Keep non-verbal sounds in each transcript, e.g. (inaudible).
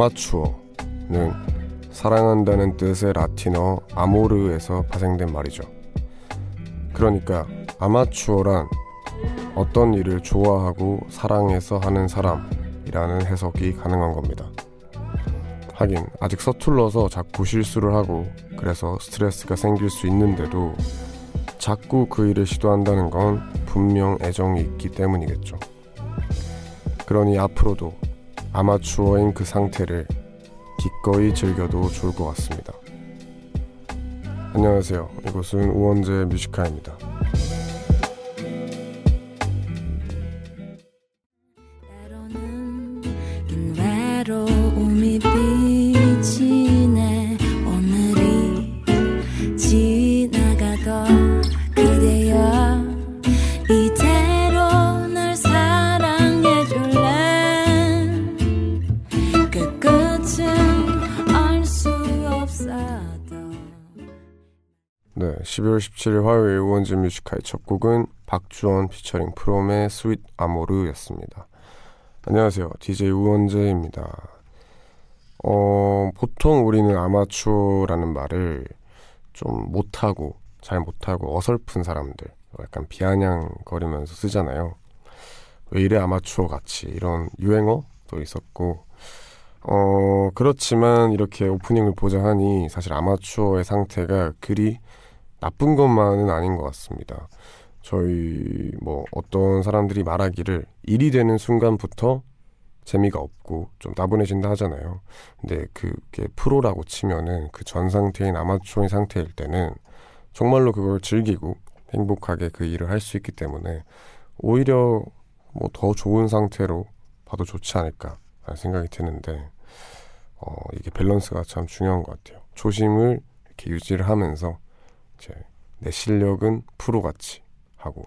아마추어는 사랑한다는 뜻의 라틴어 아모르에서 파생된 말이죠. 그러니까 아마추어란 어떤 일을 좋아하고 사랑해서 하는 사람이라는 해석이 가능한 겁니다. 하긴 아직 서툴러서 자꾸 실수를 하고 그래서 스트레스가 생길 수 있는데도 자꾸 그 일을 시도한다는 건 분명 애정이 있기 때문이겠죠. 그러니 앞으로도 아마추어인 그 상태를 기꺼이 즐겨도 좋을 것 같습니다. 안녕하세요. 이곳은 우원재 뮤지카입니다. 17일 화요일 우원재 Music High의 첫 곡은 박주원 피처링 프롬의 Sweet Amor였습니다. 안녕하세요. DJ 우원재입니다. 어, 보통 우리는 아마추어라는 말을 좀 못하고, 잘 못하고 어설픈 사람들, 약간 비아냥거리면서 쓰잖아요. 왜 이래 아마추어 같이 이런 유행어도 있었고, 어, 그렇지만 이렇게 오프닝을 보자 하니 사실 아마추어의 상태가 그리 나쁜 것만은 아닌 것 같습니다. 저희 뭐 어떤 사람들이 말하기를 일이 되는 순간부터 재미가 없고 좀 나분해진다 하잖아요. 근데 그게 프로라고 치면은 그 전 상태인 아마추어인 상태일 때는 정말로 그걸 즐기고 행복하게 그 일을 할 수 있기 때문에 오히려 뭐 더 좋은 상태로 봐도 좋지 않을까 생각이 드는데 어, 이게 밸런스가 참 중요한 것 같아요. 조심을 이렇게 유지를 하면서 이제 내 실력은 프로같이 하고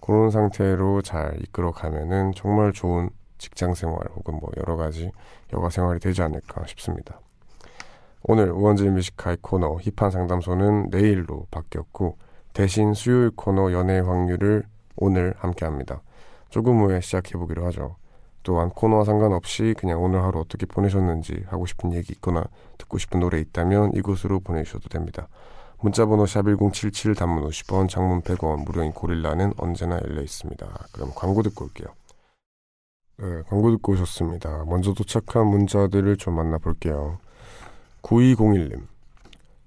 그런 상태로 잘 이끌어 가면은 정말 좋은 직장 생활 혹은 뭐 여러 가지 여가 생활이 되지 않을까 싶습니다. 오늘 우원재 뮤지카이 코너 힙한 상담소는 내일로 바뀌었고 대신 수요일 코너 연애 확률을 오늘 함께 합니다. 조금 후에 시작해 보기로 하죠. 또한 코너와 상관없이 그냥 오늘 하루 어떻게 보내셨는지 하고 싶은 얘기 있거나 듣고 싶은 노래 있다면 이곳으로 보내주셔도 됩니다. 문자번호 샵1077 단문 50원 장문 100원 무료인 고릴라는 언제나 열려 있습니다. 그럼 광고 듣고 올게요. 네, 광고 듣고 오셨습니다. 먼저 도착한 문자들을 좀 만나볼게요. 9201님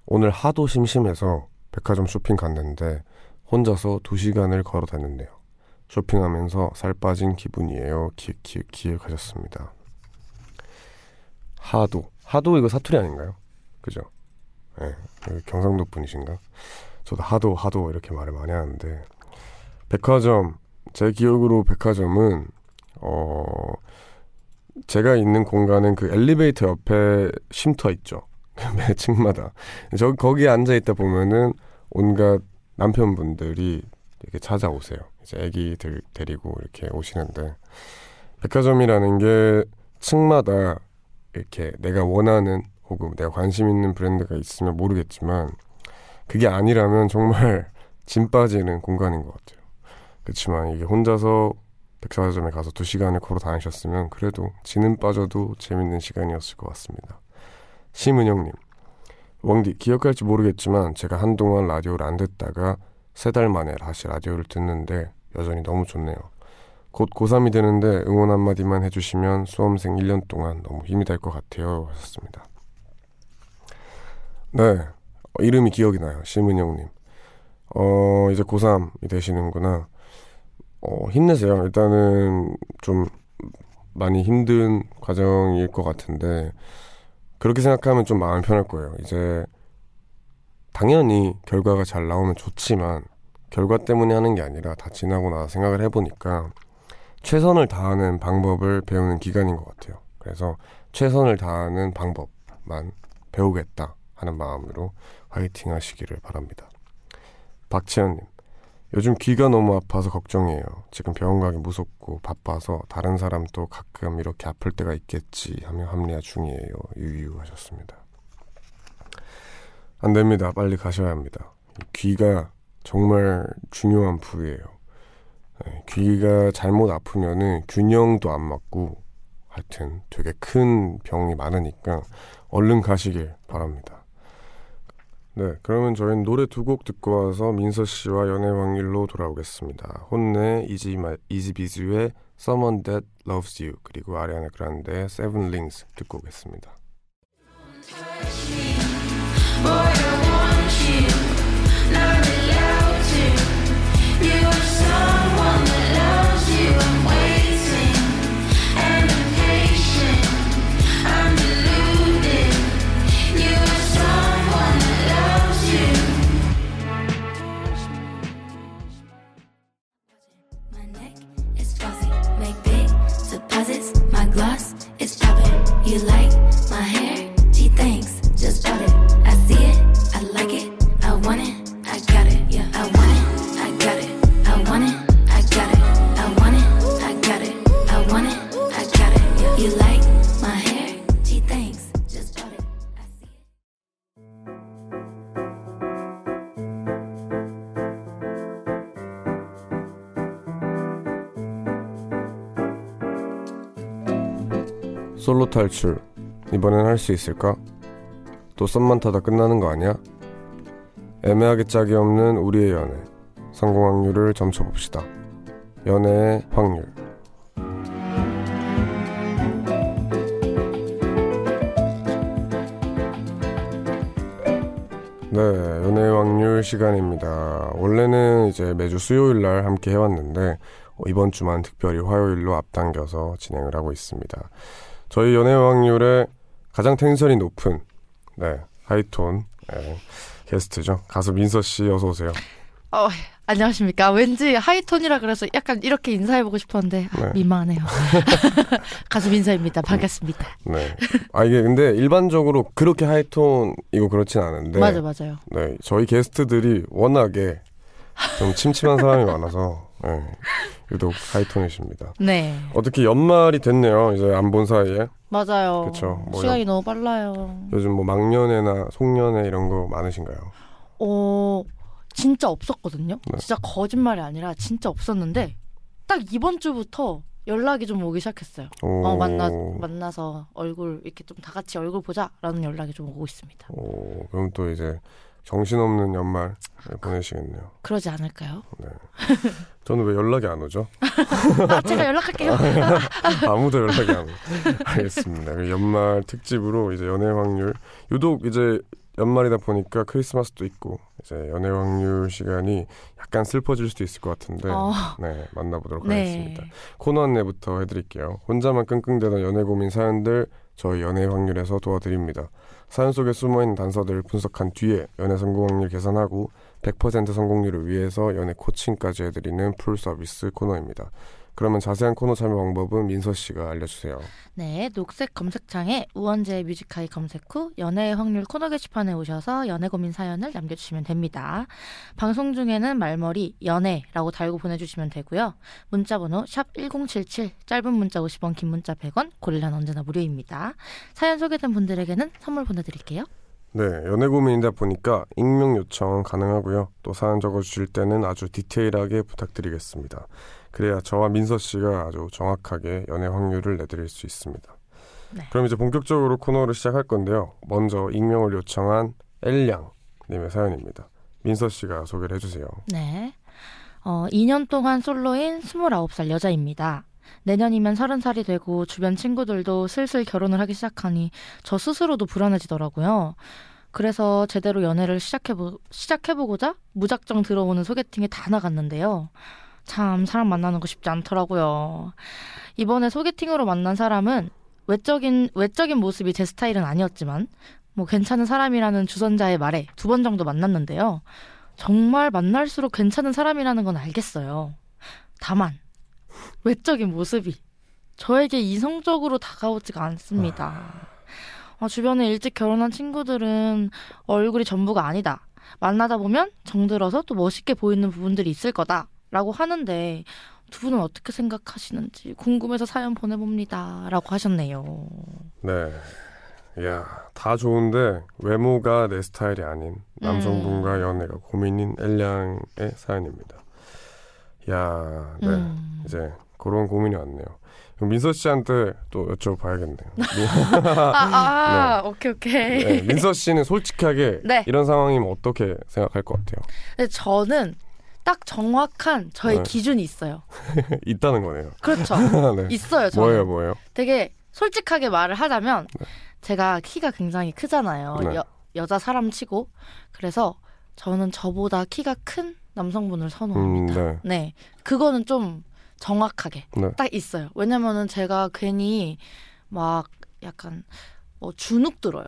오늘 하도 심심해서 백화점 쇼핑 갔는데 혼자서 2시간을 걸어 다녔네요. 쇼핑하면서 살 빠진 기분이에요. 키읔 하셨습니다. 하도 하도 이거 사투리 아닌가요? 그죠? 네, 경상도 분이신가? 저도 하도 하도 이렇게 말을 많이 하는데 백화점 제 기억으로 백화점은 어 제가 있는 공간은 그 엘리베이터 옆에 쉼터 있죠. (laughs) 매 층마다 저 거기에 앉아 있다 보면은 온갖 남편분들이 이렇게 찾아오세요. 이제 아기들 데리고 이렇게 오시는데 백화점이라는 게 층마다 이렇게 내가 원하는 혹은 내가 관심 있는 브랜드가 있으면 모르겠지만 그게 아니라면 정말 (laughs) 짐 빠지는 공간인 것 같아요. 그렇지만 이게 혼자서 백화점에 가서 두 시간을 걸어 다니셨으면 그래도 지는 빠져도 재밌는 시간이었을 것 같습니다. 심은영님, 왕디 기억할지 모르겠지만 제가 한동안 라디오를 안 듣다가 세 달 만에 다시 라디오를 듣는데 여전히 너무 좋네요. 곧 고3이 되는데 응원 한마디만 해주시면 수험생 1년 동안 너무 힘이 될 것 같아요. 하셨습니다. 네. 어, 이름이 기억이 나요. 심은영님. 어, 이제 고3이 되시는구나. 어, 힘내세요. 일단은 좀 많이 힘든 과정일 것 같은데, 그렇게 생각하면 좀 마음 편할 거예요. 이제, 당연히 결과가 잘 나오면 좋지만, 결과 때문에 하는 게 아니라 다 지나고 나서 생각을 해보니까, 최선을 다하는 방법을 배우는 기간인 것 같아요. 그래서 최선을 다하는 방법만 배우겠다. 하는 마음으로 화이팅 하시기를 바랍니다. 박채연님, 요즘 귀가 너무 아파서 걱정이에요. 지금 병원 가기 무섭고 바빠서 다른 사람도 가끔 이렇게 아플 때가 있겠지 하며 합리화 중이에요. 유유 하셨습니다. 안 됩니다. 빨리 가셔야 합니다. 귀가 정말 중요한 부위예요. 네, 귀가 잘못 아프면은 균형도 안 맞고 하여튼 되게 큰 병이 많으니까 얼른 가시길 바랍니다. 네, 그러면 저희는 노래 두 곡 듣고 와서 민서 씨와 연애 확률로 돌아오겠습니다. 혼내 이지 이지비즈의 Someone That Loves You 그리고 아리아나 그란데의 Seven Rings 듣고 오겠습니다. 탈출 이번엔 할 수 있을까? 또 썸만 타다 끝나는 거 아니야? 애매하게 짝이 없는 우리의 연애 성공 확률을 점쳐봅시다 연애의 확률 네, 연애 확률 시간입니다. 원래는 이제 매주 수요일 날 함께 해왔는데 어, 이번 주만 특별히 화요일로 앞당겨서 진행을 하고 있습니다. 저희 연애 확률에 가장 텐션이 높은 네 하이톤 네, 게스트죠 가수 민서 씨 어서 오세요. 어, 안녕하십니까. 왠지 하이톤이라 그래서 약간 이렇게 인사해보고 싶었는데 아, 네. 민망하네요. (laughs) 가수 민서입니다. 반갑습니다. 네. 아 이게 근데 일반적으로 그렇게 하이톤이고 그렇진 않은데 맞아 맞아요. 네 저희 게스트들이 워낙에 좀 침침한 사람이 많아서 네, 유독 하이톤이십니다. 네. 어떻게 연말이 됐네요. 이제 안 본 사이에. 맞아요. 그렇죠. 뭐 시간이 여, 너무 빨라요. 요즘 뭐 막년회나 송년회 이런 거 많으신가요? 어, 진짜 없었거든요. 네. 진짜 거짓말이 아니라 진짜 없었는데 딱 이번 주부터 연락이 좀 오기 시작했어요. 오. 어, 만나 만나서 얼굴 이렇게 좀 다 같이 얼굴 보자라는 연락이 좀 오고 있습니다. 오, 그럼 또 이제 정신없는 연말 보내시겠네요. 그러지 않을까요? 네. 저는 왜 연락이 안 오죠? (laughs) 아, 제가 연락할게요. (laughs) 아무도 연락이 안 오. 알겠습니다. 연말 특집으로 이제 연애 확률 유독 이제 연말이다 보니까 크리스마스도 있고 이제 연애 확률 시간이 약간 슬퍼질 수도 있을 것 같은데 어. 네 만나보도록 네. 하겠습니다. 코너 안내부터 해드릴게요. 혼자만 끙끙대던 연애 고민 사연들 저희 연애 확률에서 도와드립니다. 사연 속에 숨어있는 단서들을 분석한 뒤에 연애 성공 확률 계산하고 100% 성공률을 위해서 연애 코칭까지 해드리는 full 서비스 코너입니다. 그러면 자세한 코너 참여 방법은 민서 씨가 알려주세요. 네, 녹색 검색창에 우원재 Music High 검색 후 연애의 확률 코너 게시판에 오셔서 연애 고민 사연을 남겨주시면 됩니다. 방송 중에는 말머리 연애라고 달고 보내주시면 되고요. 문자번호 샵 #1077 짧은 문자 50원, 긴 문자 100원, 고릴라는 언제나 무료입니다. 사연 소개된 분들에게는 선물 보내드릴게요. 네, 연애 고민이다 보니까 익명 요청 가능하고요. 또 사연 적어주실 때는 아주 디테일하게 부탁드리겠습니다. 그래야 저와 민서 씨가 아주 정확하게 연애 확률을 내드릴 수 있습니다. 네. 그럼 이제 본격적으로 코너를 시작할 건데요. 먼저 익명을 요청한 엘량 님의 사연입니다. 민서 씨가 소개를 해주세요. 네. 어, 2년 동안 솔로인 29살 여자입니다. 내년이면 30살이 되고 주변 친구들도 슬슬 결혼을 하기 시작하니 저 스스로도 불안해지더라고요. 그래서 제대로 연애를 시작해보, 시작해보고자 무작정 들어오는 소개팅에 다 나갔는데요. 참 사람 만나는 거 쉽지 않더라고요. 이번에 소개팅으로 만난 사람은 외적인 외적인 모습이 제 스타일은 아니었지만 뭐 괜찮은 사람이라는 주선자의 말에 두 번 정도 만났는데요. 정말 만날수록 괜찮은 사람이라는 건 알겠어요. 다만 외적인 모습이 저에게 이성적으로 다가오지가 않습니다. 어, 주변에 일찍 결혼한 친구들은 얼굴이 전부가 아니다. 만나다 보면 정들어서 또 멋있게 보이는 부분들이 있을 거다. 라고 하는데 두 분은 어떻게 생각하시는지 궁금해서 사연 보내봅니다. 라고 하셨네요. 네. 야, 다 좋은데 외모가 내 스타일이 아닌 남성분과 음. 연애가 고민인 엘량의 사연입니다. 야, 네. 음. 이제 그런 고민이 왔네요. 민서 씨한테 또 여쭤봐야겠네요. (laughs) 아, 아 오케이 오케이. 네, 민서 씨는 솔직하게 네. 이런 상황이면 어떻게 생각할 것 같아요? 근데 저는 딱 정확한 저의 네. 기준이 있어요. (laughs) 있다는 거네요. 그렇죠. (laughs) 네. 있어요. 저는. 뭐예요, 뭐예요? 되게 솔직하게 말을 하자면 제가 키가 굉장히 크잖아요. 네. 여, 여자 사람 치고 그래서 저는 저보다 키가 큰 남성분을 음, 선호합니다. 네. 네, 그거는 좀 정확하게 네. 딱 있어요. 왜냐면은 제가 괜히 막 약간 뭐 주눅 들어요.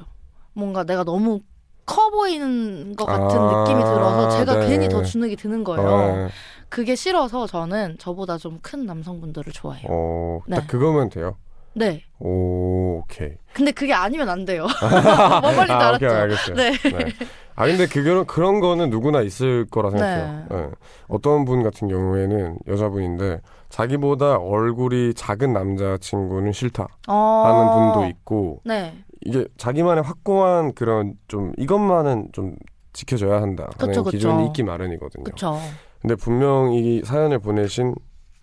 뭔가 내가 너무 커 보이는 것 같은 아, 느낌이 들어서 제가 네. 괜히 더 주눅이 드는 거예요. 어, 그게 싫어서 저는 저보다 좀 큰 남성분들을 좋아해요. 어, 딱 네. 그거면 돼요. 네. 오, 오케이. 근데 그게 아니면 안 돼요. (laughs) (laughs) 뭔 말인지 아, 알았죠? 오케이, 알겠어요. 네. 네. 아 근데 그런 그런 거는 누구나 있을 거라 생각해요. 네. 네. 어떤 분 같은 경우에는 여자분인데 자기보다 얼굴이 작은 남자 친구는 싫다 어... 하는 분도 있고 네. 이게 자기만의 확고한 그런 좀 이것만은 좀 지켜줘야 한다 하는 그쵸, 그쵸. 기준이 있기 마련이거든요. 그쵸. 근데 분명 이 사연을 보내신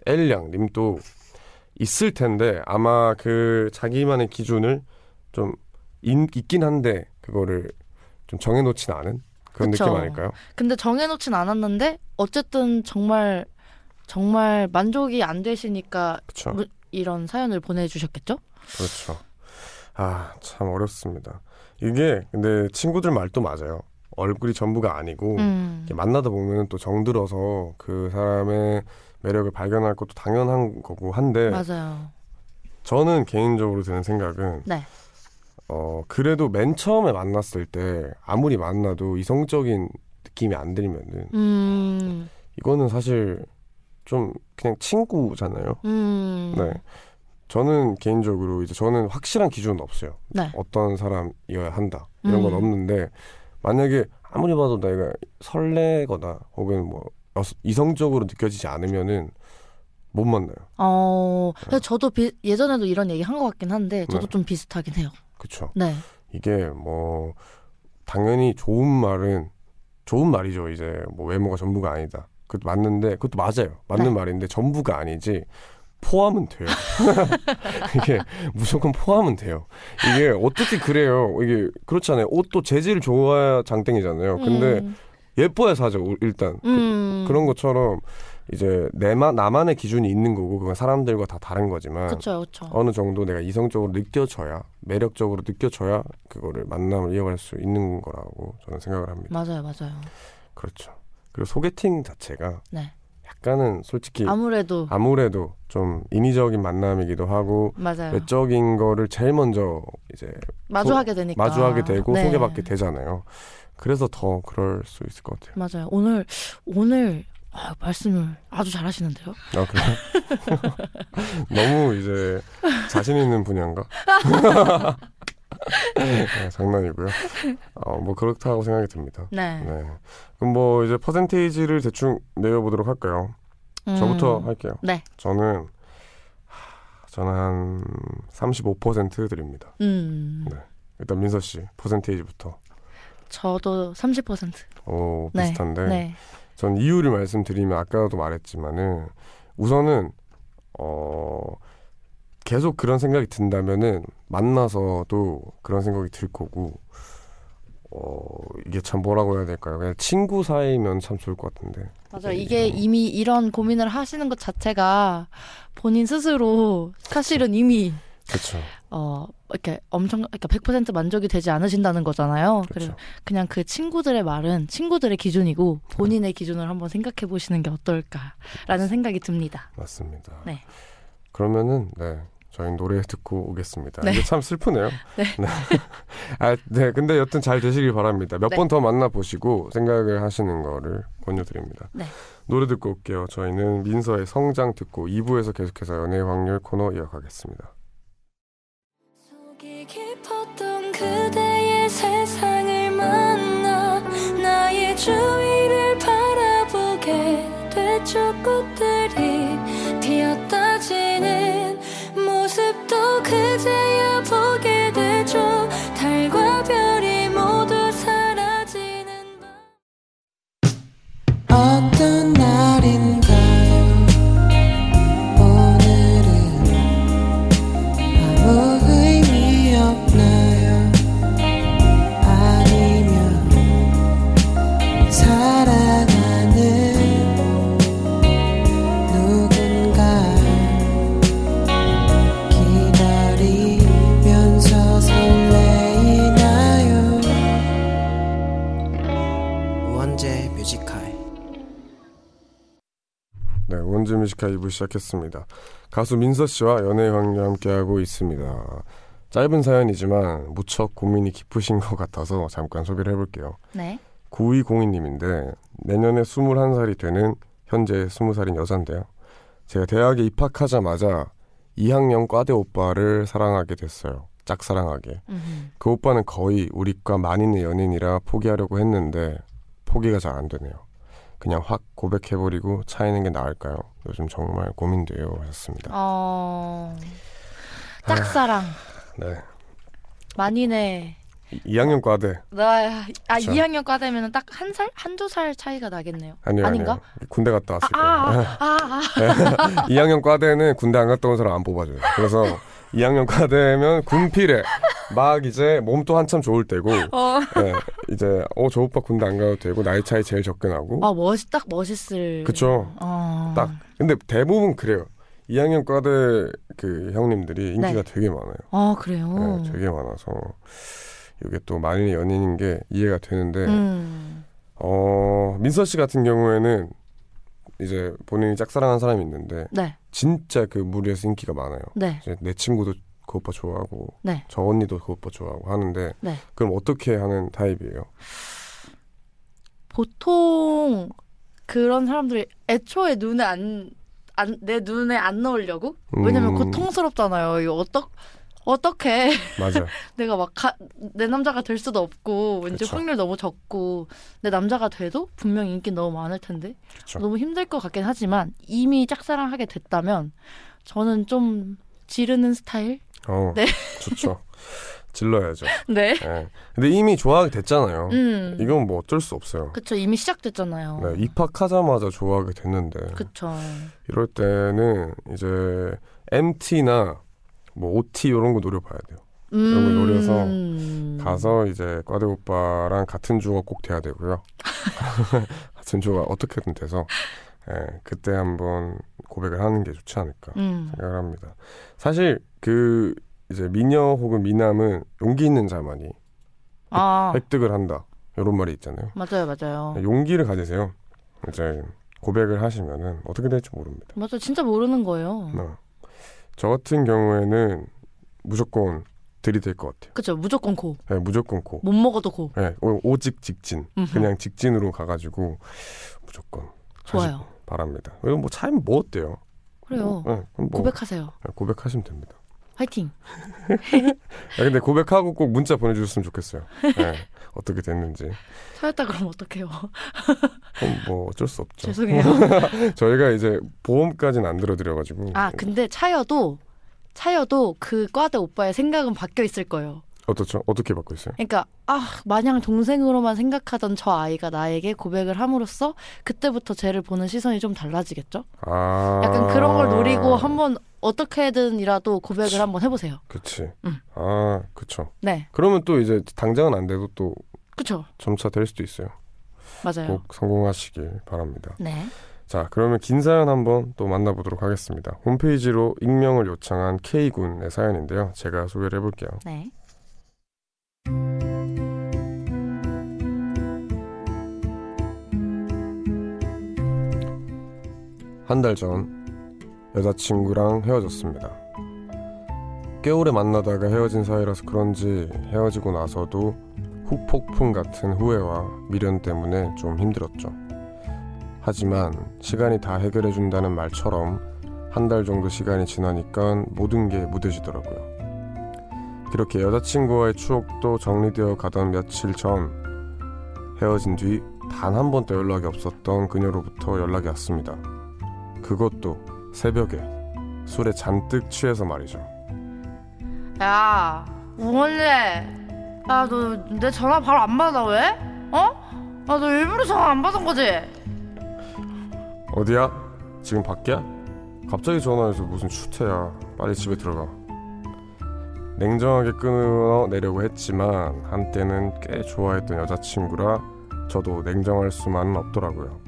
엘량 님도 있을 텐데 아마 그 자기만의 기준을 좀 인- 있긴 한데 그거를 좀 정해놓진 않은 그런 그쵸. 느낌 아닐까요? 근데 정해놓진 않았는데 어쨌든 정말 정말 만족이 안 되시니까. 무- 이런 사연을 보내주셨겠죠? 그렇죠. 아 참 어렵습니다. 이게 근데 친구들 말도 맞아요. 얼굴이 전부가 아니고 음. 만나다 보면 또 정들어서 그 사람의 매력을 발견할 것도 당연한 거고 한데 맞아요. 저는 개인적으로 드는 생각은 네. 어 그래도 맨 처음에 만났을 때 아무리 만나도 이성적인 느낌이 안 들면은 음. 이거는 사실 좀 그냥 친구잖아요. 음. 네. 저는 개인적으로 이제 저는 확실한 기준은 없어요. 네. 어떤 사람이어야 한다 이런 건 음. 없는데 만약에 아무리 봐도 내가 설레거나 혹은 뭐 이성적으로 느껴지지 않으면은 못 만나요. 어, 근데 저도 비, 예전에도 이런 얘기 한 것 같긴 한데 저도 네. 좀 비슷하긴 해요. 그쵸? 네. 이게 뭐 당연히 좋은 말은 좋은 말이죠. 이제 뭐 외모가 전부가 아니다. 그것도 맞는데 그것도 맞아요. 맞는 네. 말인데 전부가 아니지. 포함은 돼요. (laughs) 이게 무조건 포함은 돼요. 이게 어떻게 그래요? 이게 그렇잖아요. 옷도 재질 좋아야 장땡이잖아요. 근데 음. 예뻐야 사죠. 일단 음. 그 런 것처럼 이제 내만 나만의 기준이 있는 거고 그건 사람들과 다 다른 거지만 그쵸, 그쵸. 어느 정도 내가 이성적으로 느껴져야 매력적으로 느껴져야 그거를 만남을 이어갈 수 있는 거라고 저는 생각을 합니다. 맞아요, 맞아요. 그렇죠. 그리고 소개팅 자체가 네. 약간은 솔직히 아무래도 아무래도 좀 인위적인 만남이기도 하고 맞아요. 외적인 거를 제일 먼저 이제 마주하게 되니까 마주하게 되고 네. 소개받게 되잖아요. 그래서 더 그럴 수 있을 것 같아요. 맞아요. 오늘 오늘 아, 말씀을 아주 잘하시는데요. 아 그래? (laughs) 너무 이제 자신 있는 분야인가? (laughs) 네, 장난이고요. 어, 뭐 그렇다고 생각이 듭니다. 네. 네. 그럼 뭐 이제 퍼센테이지를 대충 내려보도록 할까요? 음. 저부터 할게요. 네. 저는 하, 저는 한35% 드립니다. 음. 네. 일단 민서 씨 퍼센테이지부터. 저도 30%. 오 네. 비슷한데. 네. 전 이유를 말씀드리면 아까도 말했지만은 우선은 어 계속 그런 생각이 든다면은 만나서도 그런 생각이 들 거고 어 이게 참 뭐라고 해야 될까요? 그냥 친구 사이면 참 좋을 것 같은데 맞아요. 이게 이미 이런 고민을 하시는 것 자체가 본인 스스로 사실은 이미 그렇죠. 어 이렇게 엄청 그러니까 100% 만족이 되지 않으신다는 거잖아요. 그래서 그렇죠. 그냥 그 친구들의 말은 친구들의 기준이고 본인의 기준을 한번 생각해 보시는 게 어떨까라는 생각이 듭니다. 맞습니다. 네. 그러면은 네. 저희 노래 듣고 오겠습니다. 네. 이게 참 슬프네요. (laughs) 네. 아, 네. 근데 여튼 잘 되시길 바랍니다. 몇 네. 번더 만나 보시고 생각을 하시는 거를 권유드립니다. 네. 노래 듣고 올게요. 저희는 민서의 성장 듣고 2부에서 계속해서 연애 확률 코너 이어가겠습니다. 속이 깊었던 그대의 세상 2부 시작했습니다. 가수 민서 씨와 연애 관계와 함께하고 있습니다. 짧은 사연이지만 무척 고민이 깊으신 것 같아서 잠깐 소개를 해볼게요. 네. 9202님인데 내년에 21살이 되는 현재 20살인 여잔데요. 제가 대학에 입학하자마자 2학년 과대 오빠를 사랑하게 됐어요. 짝사랑하게. 음. 그 오빠는 거의 우리과 만인의 연인이라 포기하려고 했는데 포기가 잘 안 되네요. 그냥 확 고백해버리고 차이는 게 나을까요? 요즘 정말 고민돼요 하셨습니다. 어. 짝사랑. 네. 만인의 2학년 과대 나, 아, 그쵸. 2학년 과되면 딱 한 살? 한두 살 차이가 나겠네요. 아니요 아닌가? 아니요. 군대 갔다 왔을 아, 거예요. 아, 아, 아. (laughs) 2학년 과대는 군대 안 갔다 온 사람 안 뽑아줘요. 그래서 2학년 과대면 군필에 막 이제 몸도 한참 좋을 때고 어. 예, 이제 어 저 오빠 군대 안 가도 되고 나이 차이 제일 접근하고 아, 멋, 딱 멋있을. 그쵸. 어. 딱 근데 대부분 그래요. 2학년 과대 그 형님들이 인기가 네. 되게 많아요. 아, 그래요? 네, 되게 많아서 이게 또 만인의 연인인 게 이해가 되는데 음. 어 민서 씨 같은 경우에는 이제 본인이 짝사랑한 사람이 있는데 네, 진짜 그 무리에서 인기가 많아요. 네, 이제 내 친구도 그 오빠 좋아하고 네. 저 언니도 그 오빠 좋아하고 하는데 네. 그럼 어떻게 하는 타입이에요? 보통 그런 사람들이 애초에 눈에 안, 안, 내 눈에 안 넣으려고? 왜냐면 음. 고통스럽잖아요. 이거 어떡, 어 떻게 맞아. (laughs) 내가 막 내 남자가 될 수도 없고 왠지 그쵸. 확률 너무 적고 내 남자가 돼도 분명 인기 너무 많을 텐데 그쵸. 너무 힘들 것 같긴 하지만 이미 짝사랑하게 됐다면 저는 좀 지르는 스타일? 어, 네. 좋죠. 질러야죠. (laughs) 네. 예. 근데 이미 좋아하게 됐잖아요. 음. 이건 뭐 어쩔 수 없어요. 그쵸 이미 시작됐잖아요. 네, 입학하자마자 좋아하게 됐는데 그쵸. 이럴 때는 이제 MT나 뭐 OT 이런 거 노려봐야 돼요. 이런 걸 노려서 음. 가서 이제 과대 오빠랑 같은 주가 꼭 돼야 되고요. (laughs) 같은 주가 어떻게든 돼서 예, 그때 한번 고백을 하는 게 좋지 않을까 음. 생각을 합니다. 사실 그 이제 미녀 혹은 미남은 용기 있는 자만이 아 획득을 한다 이런 말이 있잖아요. 맞아요 맞아요. 용기를 가지세요. 이제 고백을 하시면은 어떻게 될지 모릅니다. 맞아 진짜 모르는 거예요. 네. 저 같은 경우에는 무조건 들이댈 것 같아요. 그쵸 무조건 고. 네, 무조건 고. 못 먹어도 고. 네, 오- 오직 직진. 음흠. 그냥 직진으로 가가지고 무조건 좋아요. 바랍니다. 이거 뭐 차이면 뭐 어때요? 그래요. 네, 그럼 뭐 고백하세요. 네, 고백하시면 됩니다. 화이팅. 야, (laughs) 근데 고백하고 꼭 문자 보내주셨으면 좋겠어요. 네, 어떻게 됐는지. 차였다 그럼 어떡해요. 그럼 뭐 어쩔 수 없죠. 죄송해요. (laughs) 저희가 이제 보험까지는 안 들어드려가지고. 아 근데 차여도 차여도 그 과대 오빠의 생각은 바뀌어 있을 거예요. 어떻죠? 어떻게 받고 있어요? 그러니까 아 마냥 동생으로만 생각하던 저 아이가 나에게 고백을 함으로써 그때부터 쟤를 보는 시선이 좀 달라지겠죠? 아. 약간 그런 걸 노리고 한번 어떻게든이라도 고백을. 한번 해보세요. 그치. 음. 아, 그쵸. 네, 그러면 또 이제 당장은 안 돼도 또 그쵸? 점차 될 수도 있어요. 맞아요. 꼭 성공하시길 바랍니다. 네, 자, 그러면 긴 사연 한번 또 만나보도록 하겠습니다. 홈페이지로 익명을 요청한 K군의 사연인데요. 제가 소개를 해볼게요. 네. 한 달 전 여자친구랑 헤어졌습니다. 꽤 오래 만나다가 헤어진 사이라서 그런지 헤어지고 나서도 후폭풍 같은 후회와 미련 때문에 좀 힘들었죠. 하지만 시간이 다 해결해준다는 말처럼 한 달 정도 시간이 지나니까 모든 게 무뎌지더라고요. 그렇게 여자친구와의 추억도 정리되어 가던 며칠 전 헤어진 뒤 단 한 번도 연락이 없었던 그녀로부터 연락이 왔습니다. 그것도 새벽에 술에 잔뜩 취해서 말이죠. 야, 우원재. 야, 너 내 전화 바로 안 받아 왜? 어? 아, 너 일부러 전화 안 받은 거지? 어디야? 지금 밖이야? 갑자기 전화해서 무슨 추태야. 빨리 집에 들어가. 냉정하게 끊어내려고 했지만 한때는 꽤 좋아했던 여자친구라 저도 냉정할 수만은 없더라고요.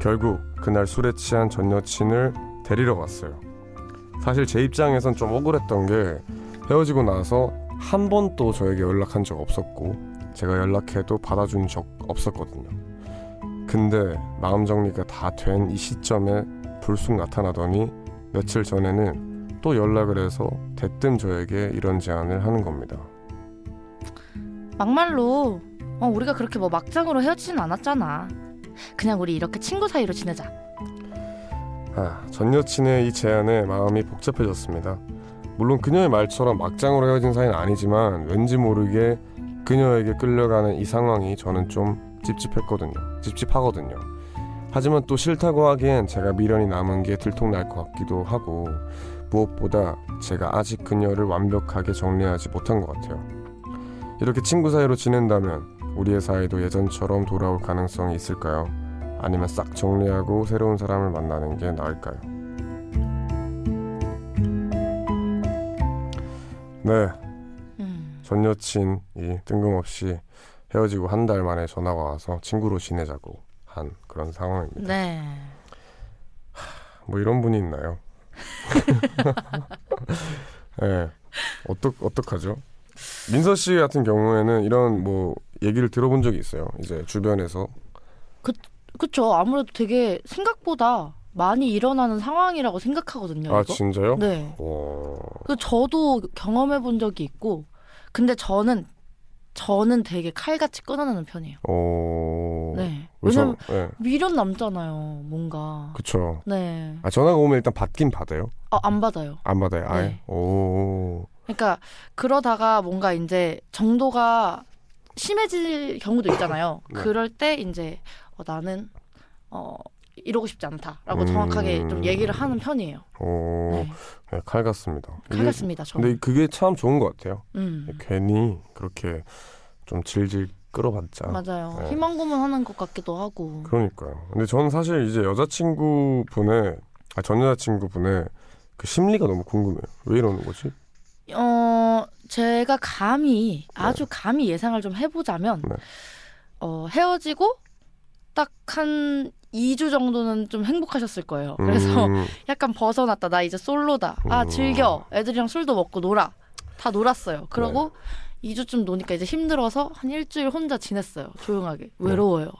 결국 그날 술에 취한 전 여친을 데리러 갔어요. 사실 제 입장에선 좀 억울했던 게 헤어지고 나서 한 번도 저에게 연락한 적 없었고 제가 연락해도 받아준 적 없었거든요. 근데 마음 정리가 다 된 이 시점에 불쑥 나타나더니 며칠 전에는 또 연락을 해서 대뜸 저에게 이런 제안을 하는 겁니다. 막말로 어, 우리가 그렇게 뭐 막장으로 헤어지진 않았잖아. 그냥 우리 이렇게 친구 사이로 지내자. 아, 전 여친의 이 제안에 마음이 복잡해졌습니다. 물론 그녀의 말처럼 막장으로 헤어진 사이는 아니지만 왠지 모르게 그녀에게 끌려가는 이 상황이 저는 좀 찝찝했거든요. 찝찝하거든요. 하지만 또 싫다고 하기엔 제가 미련이 남은 게 들통날 것 같기도 하고 무엇보다 제가 아직 그녀를 완벽하게 정리하지 못한 것 같아요. 이렇게 친구 사이로 지낸다면 우리의 사이도 예전처럼 돌아올 가능성이 있을까요? 아니면 싹 정리하고 새로운 사람을 만나는 게 나을까요? 네, 음. 전 여친이 뜬금없이 헤어지고 한 달 만에 전화가 와서 친구로 지내자고 한 그런 상황입니다. 네. 뭐 이런 분이 있나요? (laughs) 예. 어떡 어떡하죠? 민서 씨 같은 경우에는 이런 뭐 얘기를 들어본 적이 있어요. 이제 주변에서 그쵸. 아무래도 되게 생각보다 많이 일어나는 상황이라고 생각하거든요. 아 이거. 진짜요? 네. 와. 그 저도 경험해 본 적이 있고, 근데 저는 저는 되게 칼같이 끊어내는 편이에요. 어. 네. 왜냐면 예. 미련 남잖아요. 뭔가. 그쵸. 네. 아 전화가 오면 일단 받긴 받아요. 아, 안 받아요. 안 받아요. 아예. 네. 오. 그러니까 그러다가 뭔가 이제 정도가 심해질 경우도 있잖아요. 네. 그럴 때 이제 어, 나는 어 이러고 싶지 않다라고 음. 정확하게 좀 얘기를 하는 편이에요. 오. 네. 네, 칼 같습니다. 이게- 칼 같습니다. 저는. 근데 그게 참 좋은 것 같아요. 음. 괜히 그렇게 좀 질질 끌어봤자. 맞아요. 네. 희망 고문하는 것 같기도 하고. 그러니까요. 근데 저는 사실 이제 여자친구 분의 아, 전 여자친구 분의 그 심리가 너무 궁금해요. 왜 이러는 거지? 어 제가 감히 아주 감히 예상을 좀 해보자면 네. 어 헤어지고 딱 한 2주 정도는 좀 행복하셨을 거예요. 그래서 음, (laughs) 약간 벗어났다. 나 이제 솔로다. 아, 음. 즐겨. 애들이랑 술도 먹고 놀아. 다 놀았어요. 그러고 네. 2주쯤 노니까 이제 힘들어서 한 일주일 혼자 지냈어요. 조용하게. 네. 외로워요.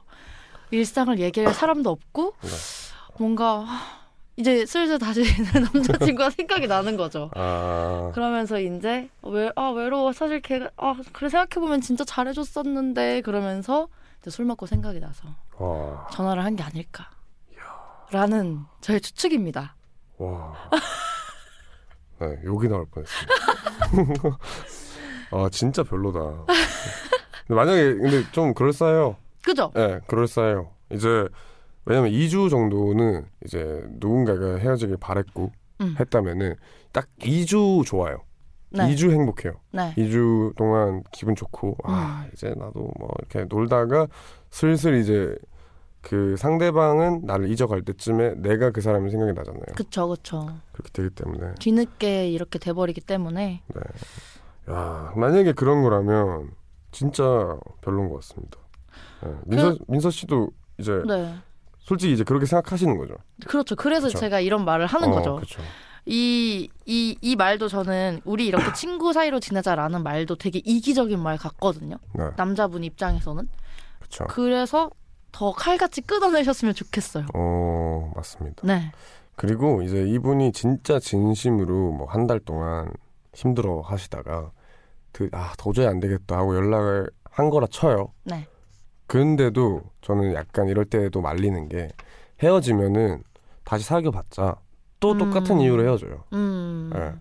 일상을 얘기할 사람도 없고 네. 뭔가 하, 이제 슬슬 다시 (laughs) 남자친구가 생각이 나는 거죠. 아, 그러면서 이제 외, 아 외로워 사실 걔가 아 그래 생각해 보면 진짜 잘해줬었는데 그러면서 이제 술 먹고 생각이 나서 와, 전화를 한 게 아닐까. 라는 저의 추측입니다. 와. (laughs) 네, 욕이 나올 뻔했습니다. (laughs) 아, 진짜 별로다. 근데 만약에 근데 좀 그럴싸해요. 그죠? 네, 그럴싸해요. 이제 왜냐면 2주 정도는 이제 누군가가 헤어지길 바랬고 음. 했다면은 딱 2주 좋아요. 네. 2주 행복해요. 네. 2주 동안 기분 좋고 아 음. 이제 나도 뭐 이렇게 놀다가 슬슬 이제 그 상대방은 나를 잊어갈 때쯤에 내가 그 사람이 생각이 나잖아요. 그쵸, 그쵸. 그렇게 되기 때문에 뒤늦게 이렇게 돼버리기 때문에. 야 만약에 그런 거라면 진짜 별론 것 같습니다. 네, 민서 민서 씨도 이제 네. 솔직히 이제 그렇게 생각하시는 거죠. 그렇죠. 그래서 그쵸. 제가 이런 말을 하는 어, 거죠. 그렇죠. 이, 이, 이 말도 저는 우리 이렇게 (coughs) 친구 사이로 지내자라는 말도 되게 이기적인 말 같거든요. 네, 남자분 입장에서는. 그렇죠. 그래서 더 칼같이 끊어내셨으면 좋겠어요. 어 맞습니다. 네. 그리고 이제 이분이 진짜 진심으로 뭐 한 달 동안 힘들어 하시다가 그 아 도저히 안 되겠다 하고 연락을 한 거라 쳐요. 네. 근데도 저는 약간 이럴 때도 말리는 게 헤어지면은 다시 사귀어봤자 또 음. 똑같은 이유로 헤어져요. 음. 네.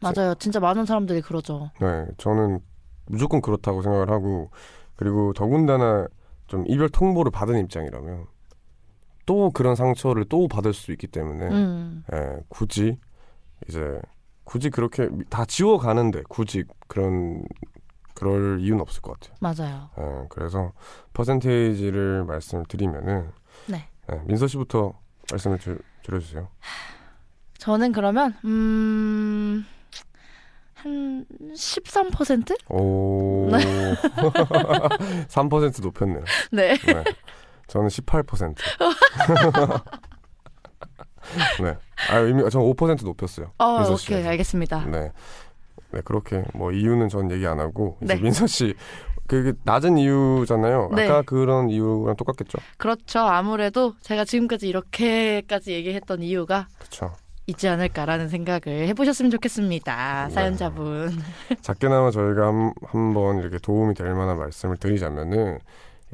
맞아요. 진짜 많은 사람들이 그러죠. 네, 저는 무조건 그렇다고 생각을 하고 그리고 더군다나 좀 이별 통보를 받은 입장이라면 또 그런 상처를 또 받을 수 있기 때문에 음. 예, 굳이 이제 굳이 그렇게 다 지워 가는데 굳이 그런 그럴 이유는 없을 것 같아요. 맞아요. 예, 그래서 퍼센테이지를 말씀을 드리면은 네. 예, 민서 씨부터 말씀을 줄, 줄여주세요. 저는 그러면, 음, 한 13%? 오, (laughs) 3% 높였네요. 네. 네. 저는 18%. (laughs) 네. 아, 이미 저는 5% 높였어요. 어, 민서 오케이. 씨한테. 알겠습니다. 네. 네, 그렇게 뭐 이유는 전 얘기 안 하고 이제 네. 민서 씨 그게 낮은 이유잖아요. 네. 아까 그런 이유랑 똑같겠죠. 그렇죠. 아무래도 제가 지금까지 이렇게까지 얘기했던 이유가 그렇죠. 있지 않을까라는 생각을 해보셨으면 좋겠습니다. 네. 사연자분. (laughs) 작게나마 저희가 한, 한번 이렇게 도움이 될 만한 말씀을 드리자면은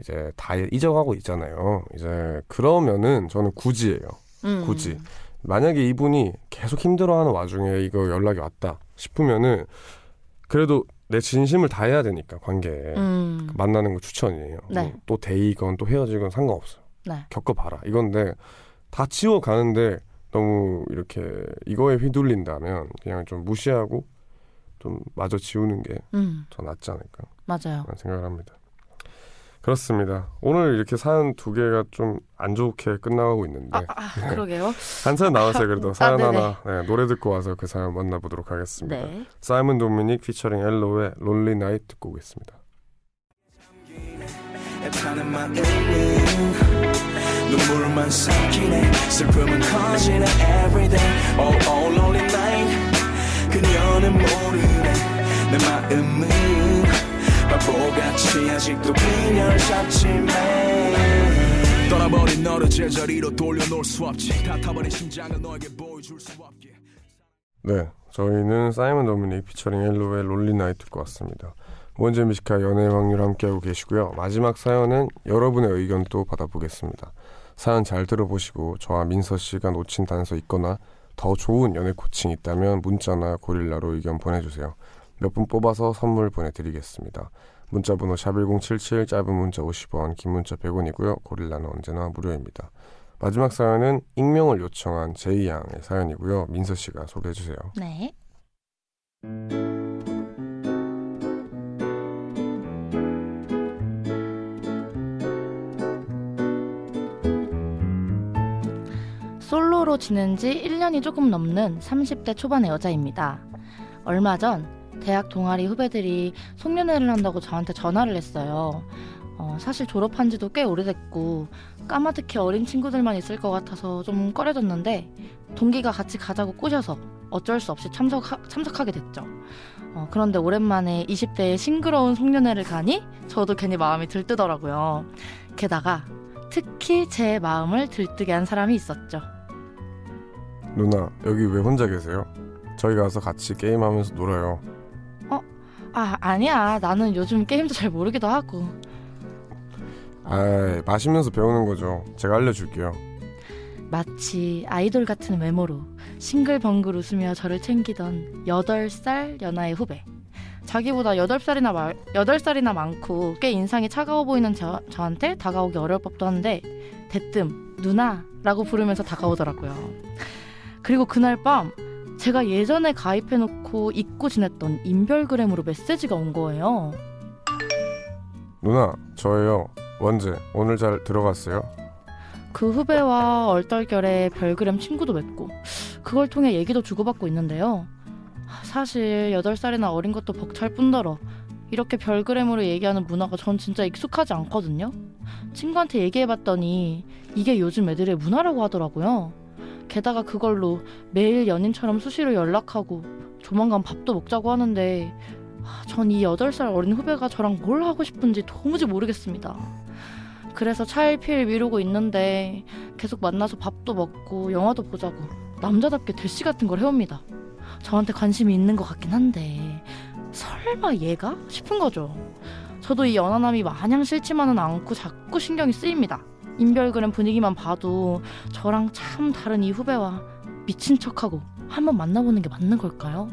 이제 다 잊어가고 있잖아요. 이제 그러면은 저는 굳이예요. 음. 굳이. 만약에 이분이 계속 힘들어하는 와중에 이거 연락이 왔다 싶으면은 그래도 내 진심을 다 해야 되니까 관계에 음. 만나는 거 추천이에요. 네. 뭐또 데이건 또 헤어지건 상관없어요. 네. 겪어봐라. 이건데 다 지워 가는데 너무 이렇게 이거에 휘둘린다면 그냥 좀 무시하고 좀 마저 지우는 게더 음. 낫지 않을까 맞아요. 생각을 합니다. 그렇습니다. 오늘 이렇게 사연 두 개가 좀 안 좋게 끝나가고 있는데 아, 아 그러게요. (laughs) 한 사연 나왔어요. 그래도 사연 네네. 하나 네, 노래 듣고 와서 그 사연 만나보도록 하겠습니다. 네. 사이먼 도미닉 피처링 엘로의 롤리 나이트 듣고 오겠습니다. 눈물만 삼키네 슬픔은 커지네 everyday oh oh lonely night 그녀는 모르네 내 마음은 바보같이 아직도 그녀를 잡지만 떠나버린 너를 제자리로 돌려놓을 수 없지 닫아버린 심장은 너에게 보여줄 수 없게 네, 저희는 사이먼 도미닉 피처링 엘로의 롤리 나이트 듣고 왔습니다. 원제 미식카 연애 확률 함께하고 계시고요. 마지막 사연은 여러분의 의견 또 받아보겠습니다. 사연 잘 들어보시고 저와 민서 씨가 놓친 단서 있거나 더 좋은 연애 코칭 있다면 문자나 고릴라로 의견 보내주세요. 몇 분 뽑아서 선물 보내드리겠습니다. 문자번호 샵1077 짧은 문자 50원 긴 문자 100원이고요. 고릴라는 언제나 무료입니다. 마지막 사연은 익명을 요청한 제이 양의 사연이고요. 민서 씨가 소개해 주세요. 네. 솔로로 지낸 지 1년이 조금 넘는 30대 초반의 여자입니다. 얼마 전 대학 동아리 후배들이 송년회를 한다고 저한테 전화를 했어요. 어, 사실 졸업한 지도 꽤 오래됐고 까마득히 어린 친구들만 있을 것 같아서 좀 꺼려졌는데 동기가 같이 가자고 꼬셔서 어쩔 수 없이 참석 참석하게 됐죠. 어, 그런데 오랜만에 20대의 싱그러운 송년회를 가니 저도 괜히 마음이 들뜨더라고요. 게다가 특히 제 마음을 들뜨게 한 사람이 있었죠. 누나 여기 왜 혼자 계세요? 저희 가서 같이 게임하면서 놀아요. 아, 아니야. 나는 요즘 게임도 잘 모르기도 하고. 아 마시면서 배우는 거죠. 제가 알려줄게요. 마치 아이돌 같은 외모로 싱글벙글 웃으며 저를 챙기던 8살 연하의 후배. 자기보다 8살이나, 말, 8살이나 많고 꽤 인상이 차가워 보이는 저, 저한테 다가오기 어려울 법도 한데 대뜸 누나라고 부르면서 다가오더라고요. 그리고 그날 밤 제가 예전에 가입해놓고 잊고 지냈던 인별그램으로 메시지가 온 거예요. 누나 저예요. 원재 오늘 잘 들어갔어요? 그 후배와 얼떨결에 별그램 친구도 맺고 그걸 통해 얘기도 주고받고 있는데요. 사실 8살이나 어린 것도 벅찰 뿐더러 이렇게 별그램으로 얘기하는 문화가 전 진짜 익숙하지 않거든요. 친구한테 얘기해봤더니 이게 요즘 애들의 문화라고 하더라고요. 게다가 그걸로 매일 연인처럼 수시로 연락하고 조만간 밥도 먹자고 하는데 전 이 8살 어린 후배가 저랑 뭘 하고 싶은지 도무지 모르겠습니다. 그래서 차일피일 미루고 있는데 계속 만나서 밥도 먹고 영화도 보자고 남자답게 대시 같은 걸 해옵니다. 저한테 관심이 있는 것 같긴 한데 설마 얘가 싶은 거죠. 저도 이 연하남이 마냥 싫지만은 않고 자꾸 신경이 쓰입니다. 인별그램 분위기만 봐도 저랑 참 다른 이 후배와 미친 척하고 한번 만나보는 게 맞는 걸까요?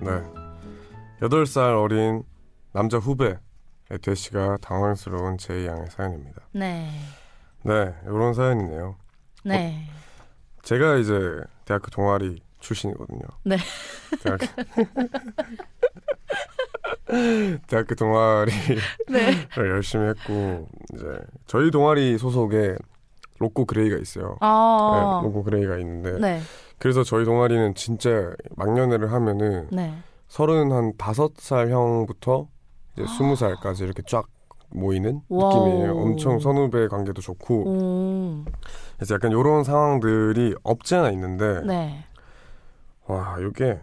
네. 8살 어린 남자 후배의 대시가 당황스러운 J 양의 사연입니다. 네, 네, 이런 사연이네요. 네, 제가 이제 대학교 동아리 출신이거든요. 네. 대학... (laughs) 대학교 동아리를 네. 열심히 했고 이제 저희 동아리 소속에 로꼬 그레이가 있어요. 아, 네, 로꼬 그레이가 있는데 네, 그래서 저희 동아리는 진짜 망년회를 하면은 네. 서른 한 다섯 살 형부터 이제 스무 살까지 이렇게 쫙 모이는 wow. 느낌이에요. 엄청 선후배 관계도 좋고 오, 그래서 약간 이런 상황들이 없지 않아 있는데 네. 와 이게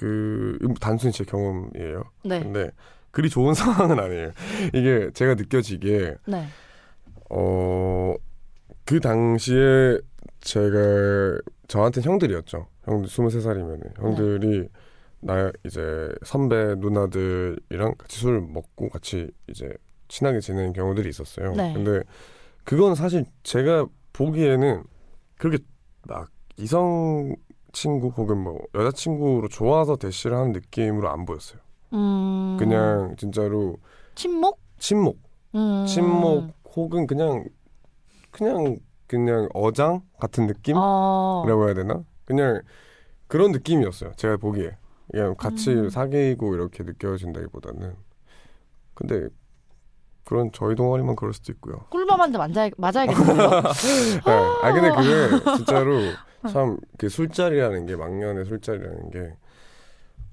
그 단순히 제 경험이에요. 네. 근데 그리 좋은 (laughs) 상황은 아니에요. 이게 제가 느껴지기에 네. 어, 그 당시에 제가 저한테 형들이었죠. 형들 23살이면 형들이 나 이제 선배 누나들이랑 같이 술 먹고 같이 이제 친하게 지내는 경우들이 있었어요. 네. 근데 그건 사실 제가 보기에는 그렇게 막 이성 친구 혹은 뭐 여자친구로 좋아서 대시를 하는 느낌으로 안 보였어요. 음. 그냥 진짜로 침묵? 친목, 음. 친목 혹은 그냥 그냥 그냥 어장 같은 느낌이라고 어. 해야 되나? 그냥 그런 느낌이었어요. 제가 보기에 그냥 같이 음. 사귀고 이렇게 느껴진다기보다는 근데 그런 저희 동아리만 그럴 수도 있고요. 꿀밤한테 맞아, 맞아야겠네요. (laughs) 네. 아 근데 그게 (laughs) 진짜로 참 그 술자리라는 게 막년의 술자리라는 게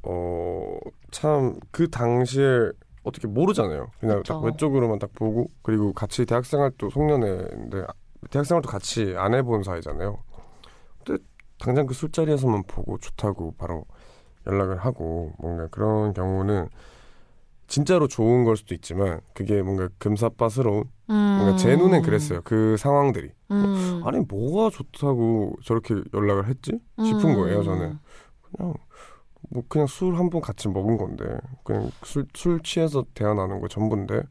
어 참 그 당시에 어떻게 모르잖아요. 그냥 딱 그쵸. 외적으로만 딱 보고 그리고 같이 대학생활도 송년회인데 대학생활도 같이 안 해본 사이잖아요. 근데 당장 그 술자리에서만 보고 좋다고 바로 연락을 하고 뭔가 그런 경우는 진짜로 좋은 걸 수도 있지만 그게 뭔가 금사빠스러운 음. 뭔가 제 눈엔 그랬어요. 그 상황들이. 음. 아니 뭐가 좋다고 저렇게 연락을 했지 싶은 거예요 저는 그냥 뭐 그냥 술 한 번 같이 먹은 건데 그냥 술, 술 취해서 대화 나눈 거 전부인데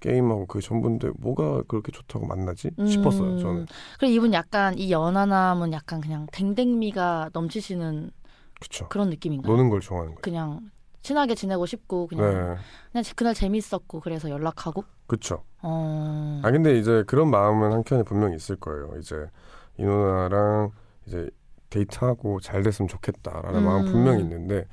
게임하고 그 전부인데 뭐가 그렇게 좋다고 만나지 음. 싶었어요 저는 그래 이분 약간 이 연하남은 약간 그냥 댕댕미가 넘치시는 그쵸 그런 느낌인가요? 노는 걸 좋아하는 거예요 그냥 친하게 지내고 싶고 그냥 네 그냥 그날 재밌었고 그래서 연락하고 그쵸 어. 아 근데 이제 그런 마음은 한켠에 분명히 있을 거예요 이제 이 누나랑 이제 데이트하고 잘 됐으면 좋겠다라는 음. 마음 분명히 있는데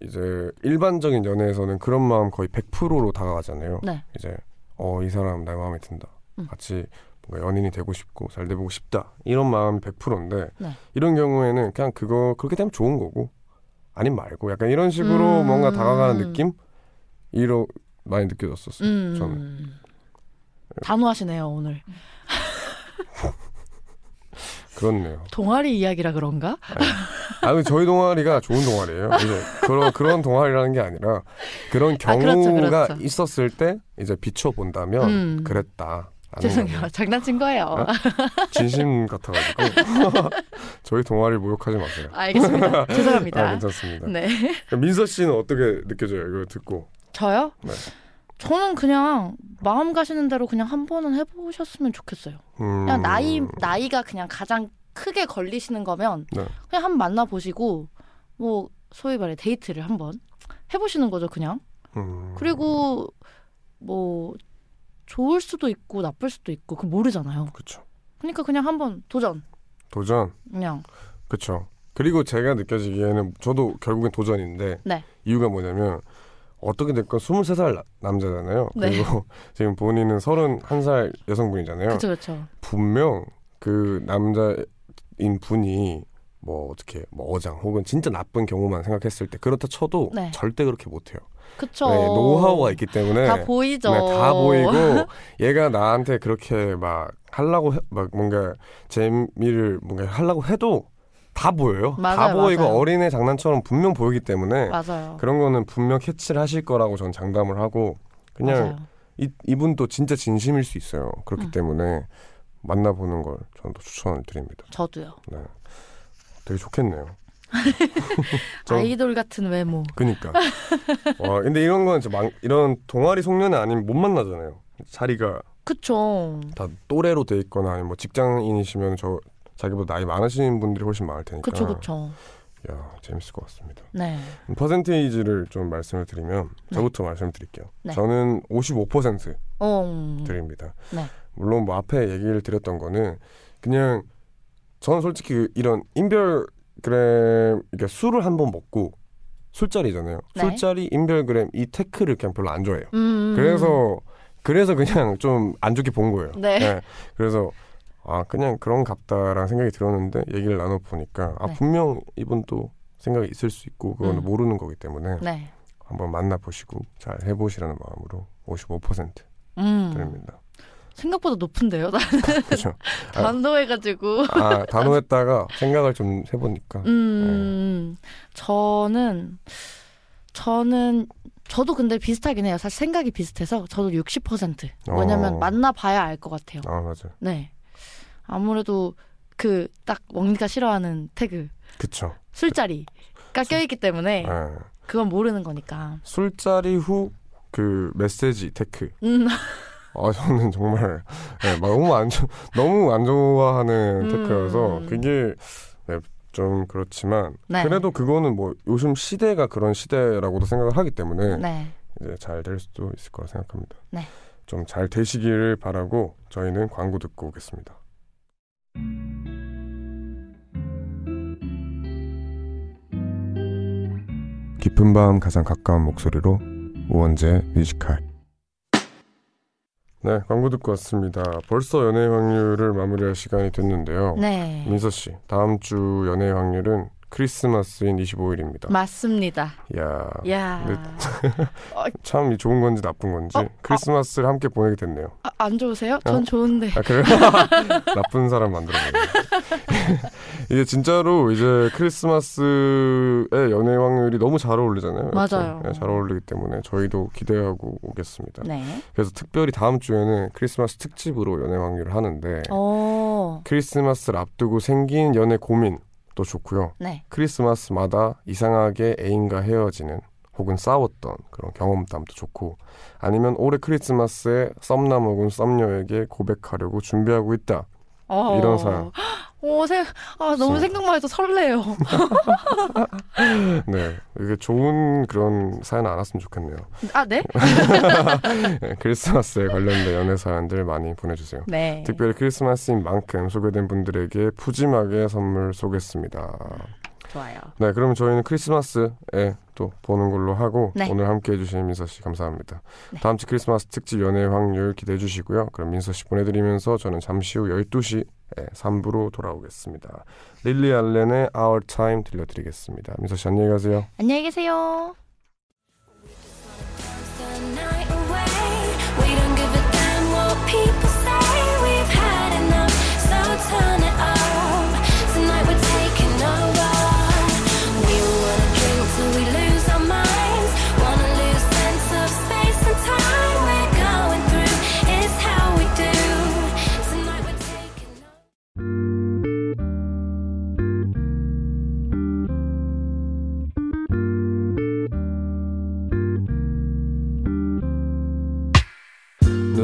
이제 일반적인 연애에서는 그런 마음 거의 100%로 다가가잖아요. 네. 이제 어 이 사람 내 마음에 든다. 음. 같이 뭔가 연인이 되고 싶고 잘 돼보고 싶다. 이런 마음이 100%인데 네. 이런 경우에는 그냥 그거 그렇게 되면 좋은 거고 아님 말고 약간 이런 식으로 음. 뭔가 다가가는 느낌 이로 많이 느껴졌었어요. 음. 저는 단호하시네요 오늘 (laughs) 그렇네요. 동아리 이야기라 그런가? 아, 근데 저희 동아리가 좋은 동아리예요. 이제 그런 그런 동아리라는 게 아니라 그런 아, 경우가 그렇죠, 그렇죠. 있었을 때 이제 비춰 본다면 음. 그랬다. 죄송해요 장난친 거예요. 어? 진심 같아가지고 (laughs) 저희 동아리 모욕하지 마세요. 알겠습니다. (laughs) 죄송합니다. 아, 괜찮습니다. 네. 민서 씨는 어떻게 느껴져요? 이거 듣고. 저요? 네. 저는 그냥 마음 가시는 대로 그냥 한 번은 해보셨으면 좋겠어요. 음, 그냥 나이 나이가 그냥 가장 크게 걸리시는 거면 네. 그냥 한 번 만나 보시고 뭐 소위 말해 데이트를 한번 해보시는 거죠 그냥. 음, 그리고 뭐 좋을 수도 있고 나쁠 수도 있고 그 모르잖아요. 그렇죠. 그러니까 그냥 한번 도전 도전. 그냥 그렇죠. 그리고 제가 느껴지기에는 저도 결국엔 도전인데 네. 이유가 뭐냐면 어떻게 됐건 23살 나- 남자잖아요. 네. 그리고 (laughs) 지금 본인은 31살 여성분이잖아요. 그렇죠 그렇죠. 분명 그 남자인 분이 뭐 어떻게 뭐 어장 혹은 진짜 나쁜 경우만 생각했을 때 그렇다 쳐도 네. 절대 그렇게 못해요. 그렇죠. 네, 노하우가 있기 때문에 다 보이죠. 네, 다 보이고 (laughs) 얘가 나한테 그렇게 막 하려고 해- 막 뭔가 재미를 뭔가 하려고 해도 다 보여요. 다 맞아요, 보이고 맞아요. 어린애 장난처럼 분명 보이기 때문에 맞아요. 그런 거는 분명 캐치를 하실 거라고 전 장담을 하고 그냥 맞아요. 이, 이분도 진짜 진심일 수 있어요. 그렇기 음. 때문에 만나보는 걸 저는 또 추천을 드립니다. 저도요. 네. 되게 좋겠네요. 저- 아이돌 같은 외모. 그니까. 와, 근데 이런 건 망, 이런 동아리 송년회 아니면 못 만나잖아요. 자리가 그쵸. 다 또래로 돼 있거나 아니면 뭐 직장인이시면 저 자기보다 나이 많으신 분들이 훨씬 많을 테니까. 그쵸 그쵸. 야, 재밌을 것 같습니다. 네. 퍼센테이지를 좀 말씀을 드리면 네. 저부터 말씀드릴게요. 네. 저는 55% 어. 음. 드립니다. 네. 물론 뭐 앞에 얘기를 드렸던 거는 그냥 저는 솔직히 그 이런 인별 그램 그러니까 술을 한 번 먹고 술자리잖아요. 네. 술자리 인별그램 이 태클을 그냥 별로 안 좋아해요. 음. 그래서 그래서 그냥 좀 안 좋게 본 거예요. 네. 그래서 아 그냥 그런 갑다라는 생각이 들었는데 얘기를 나눠 보니까 아 네. 분명 이분도 생각이 있을 수 있고 그거는 음. 모르는 거기 때문에 네. 한번 만나 보시고 잘 해보시라는 마음으로 55% 음. 드립니다. 생각보다 높은데요. 그렇죠. (laughs) 아. 단도해가지고. 아 단호했다가 생각을 좀 해보니까 음, 저는 저는 저도 근데 비슷하긴 해요. 사실 생각이 비슷해서 저도 60%. 왜냐면 어. 만나봐야 알 것 같아요. 아 맞아. 네. 아무래도 그 딱 왕리가 싫어하는 tech 그쵸. 술자리가 껴있기 때문에 예. 그건 모르는 거니까. 술자리 후 그 메시지 tech. 음, 아 저는 정말 예, 막 너무 안 좋, 너무 안 좋아하는 음. tech여서 그게 네, 좀 그렇지만 네. 그래도 그거는 뭐 요즘 시대가 그런 시대라고도 생각을 하기 때문에 네. 이제 잘 될 수도 있을 거라 생각합니다. 네. 좀 잘 되시기를 바라고 저희는 광고 듣고 오겠습니다. 깊은 밤 가장 가까운 목소리로 우원재 뮤지컬 네 광고 듣고 왔습니다. 벌써 연애 확률을 마무리할 시간이 됐는데요. 네. 민서 씨 다음 주 연애 확률은 크리스마스인 25일입니다. 맞습니다. 야, 야. 네. (laughs) 참이 좋은 건지 나쁜 건지 어? 크리스마스를 함께 보내게 됐네요. 아, 안 좋으세요? 전 좋은데. 아 그래요? (laughs) 나쁜 사람 만들어버네. (laughs) 이게 진짜로 이제 크리스마스의 연애 확률이 너무 잘 어울리잖아요. 맞아요. 네, 잘 어울리기 때문에 저희도 기대하고 오겠습니다. 네. 그래서 특별히 다음 주에는 크리스마스 특집으로 연애 확률을 하는데 어. 크리스마스를 앞두고 생긴 연애 고민 도 좋고요. 네. 크리스마스마다 이상하게 애인과 헤어지는 혹은 싸웠던 그런 경험담도 좋고 아니면 올해 크리스마스에 썸남 혹은 썸녀에게 고백하려고 준비하고 있다 어. 이런 사연. 오, 생, 아, 너무 그렇습니다. 생각만 해도 설레요. (laughs) 네 이게 좋은 그런 사연 안 왔으면 좋겠네요 아, 네? 네, 크리스마스에 관련된 연애 사연들 많이 보내주세요 네. 특별히 크리스마스인 만큼 소개된 분들에게 푸짐하게 선물 쏘겠습니다 좋아요. 네 그러면 저희는 크리스마스에 또 보는 걸로 하고 네. 오늘 함께 해주신 민서 씨 감사합니다 네. 다음 주 크리스마스 특집 연애 확률 기대해 주시고요 그럼 민서 씨 보내드리면서 저는 잠시 후 12시 에 3부로 돌아오겠습니다 릴리 알렌의 Our Time 들려드리겠습니다 민서 씨 안녕히 가세요 안녕히 계세요.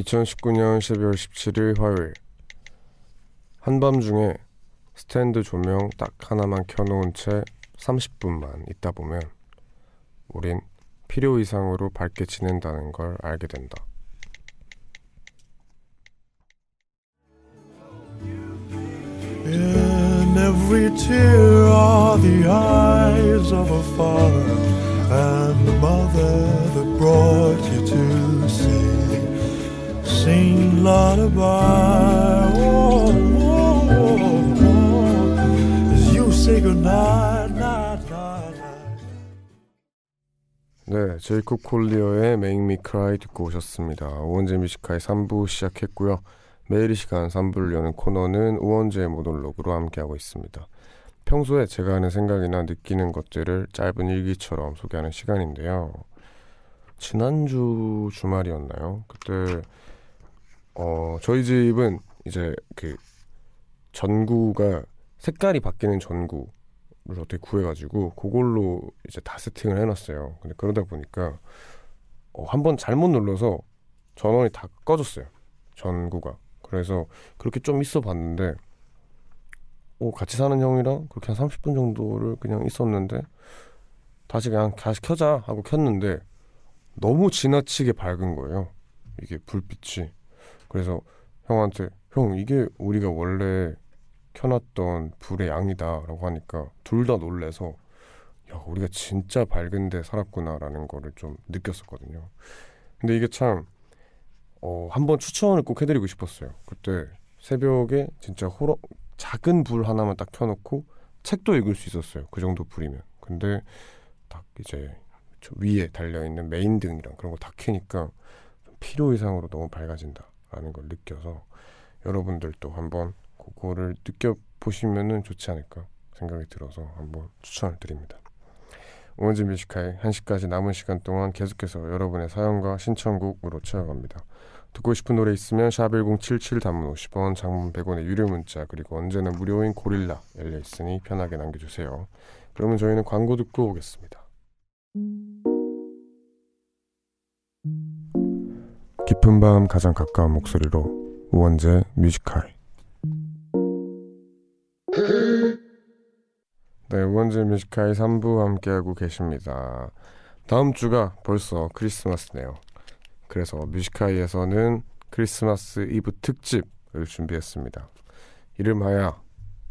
2019년 12월 17일 화요일 한밤중에 스탠드 조명 딱 하나만 켜놓은 채 30분만 있다 보면 우린 필요 이상으로 밝게 지낸다는 걸 알게 된다. And the mother that brought you to see. Sing lullaby oh, oh, oh, oh, as you say goodnight, night, night, night. 네, 제이콥 콜리어의 Make Me Cry 듣고 오셨습니다. 우원재 뮤지컬 3부 시작했고요. 매일 이 시간 3부를 여는 코너는 우원재의 모놀로그로 함께하고 있습니다. 평소에 제가 하는 생각이나 느끼는 것들을 짧은 일기처럼 소개하는 시간인데요. 지난주 주말이었나요? 그때 어, 저희 집은 이제 그 전구가 색깔이 바뀌는 전구를 어떻게 구해가지고 그걸로 이제 다 세팅을 해놨어요. 근데 그러다 보니까 어, 한번 잘못 눌러서 전원이 다 꺼졌어요. 전구가. 그래서 그렇게 좀 있어 봤는데 어, 같이 사는 형이랑 그렇게 한 30분 정도를 그냥 있었는데 다시 그냥 다시 켜자 하고 켰는데 너무 지나치게 밝은 거예요. 이게 불빛이. 그래서 형한테 형 이게 우리가 원래 켜놨던 불의 양이다라고 하니까 둘 다 놀래서 야 우리가 진짜 밝은데 살았구나라는 거를 좀 느꼈었거든요. 근데 이게 참 어, 한번 추천을 꼭 해드리고 싶었어요. 그때 새벽에 진짜 호러 작은 불 하나만 딱 켜놓고 책도 읽을 수 있었어요. 그 정도 불이면. 근데 딱 이제 저 위에 달려 있는 메인 등이랑 그런 거 다 켜니까 좀 필요 이상으로 너무 밝아진다 라는 걸 느껴서 여러분들도 한번 그거를 느껴보시면은 좋지 않을까 생각이 들어서 한번 추천을 드립니다. 우원재 Music High 1시까지 남은 시간 동안 계속해서 여러분의 사연과 신청곡으로 채워갑니다. 듣고 싶은 노래 있으면 샵 1077 단문 50원 장문 100원의 유료 문자 그리고 언제나 무료인 고릴라 열려 있으니 편하게 남겨주세요. 그러면 저희는 광고 듣고 오겠습니다. 깊은 밤 가장 가까운 목소리로 우원재 Music High 네, 우원재 Music High 3부 함께하고 계십니다. 다음 주가 벌써 크리스마스네요. 그래서 Music High에서는 크리스마스 이브 특집을 준비했습니다. 이름하여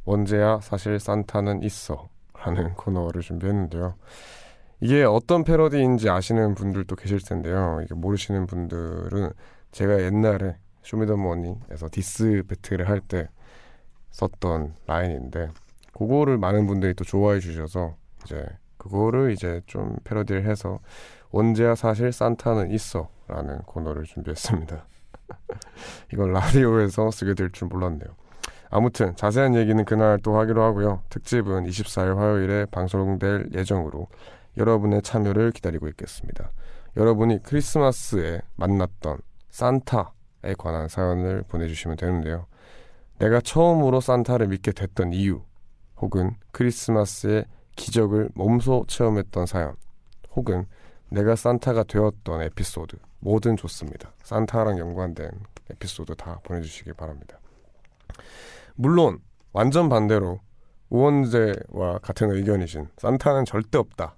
원재야 사실 산타는 있어 라는 (laughs) 코너를 준비했는데요. 이게 어떤 패러디인지 아시는 분들도 계실 텐데요. 이게 모르시는 분들은 제가 옛날에 쇼미더머니에서 diss battle을 할 때 썼던 라인인데 그거를 많은 분들이 또 좋아해 주셔서 이제 그거를 이제 좀 패러디를 해서 원재야 사실 산타는 있어 라는 코너를 준비했습니다. (laughs) 이건 라디오에서 쓰게 될 줄 몰랐네요. 아무튼 자세한 얘기는 그날 또 하기로 하고요. 특집은 24일 화요일에 방송될 예정으로 여러분의 참여를 기다리고 있겠습니다. 여러분이 크리스마스에 만났던 산타에 관한 사연을 보내주시면 되는데요. 내가 처음으로 산타를 믿게 됐던 이유, 혹은 크리스마스의 기적을 몸소 체험했던 사연, 혹은 내가 산타가 되었던 에피소드, 뭐든 좋습니다. 산타랑 연관된 에피소드 다 보내주시기 바랍니다. 물론 완전 반대로 우원재와 같은 의견이신 산타는 절대 없다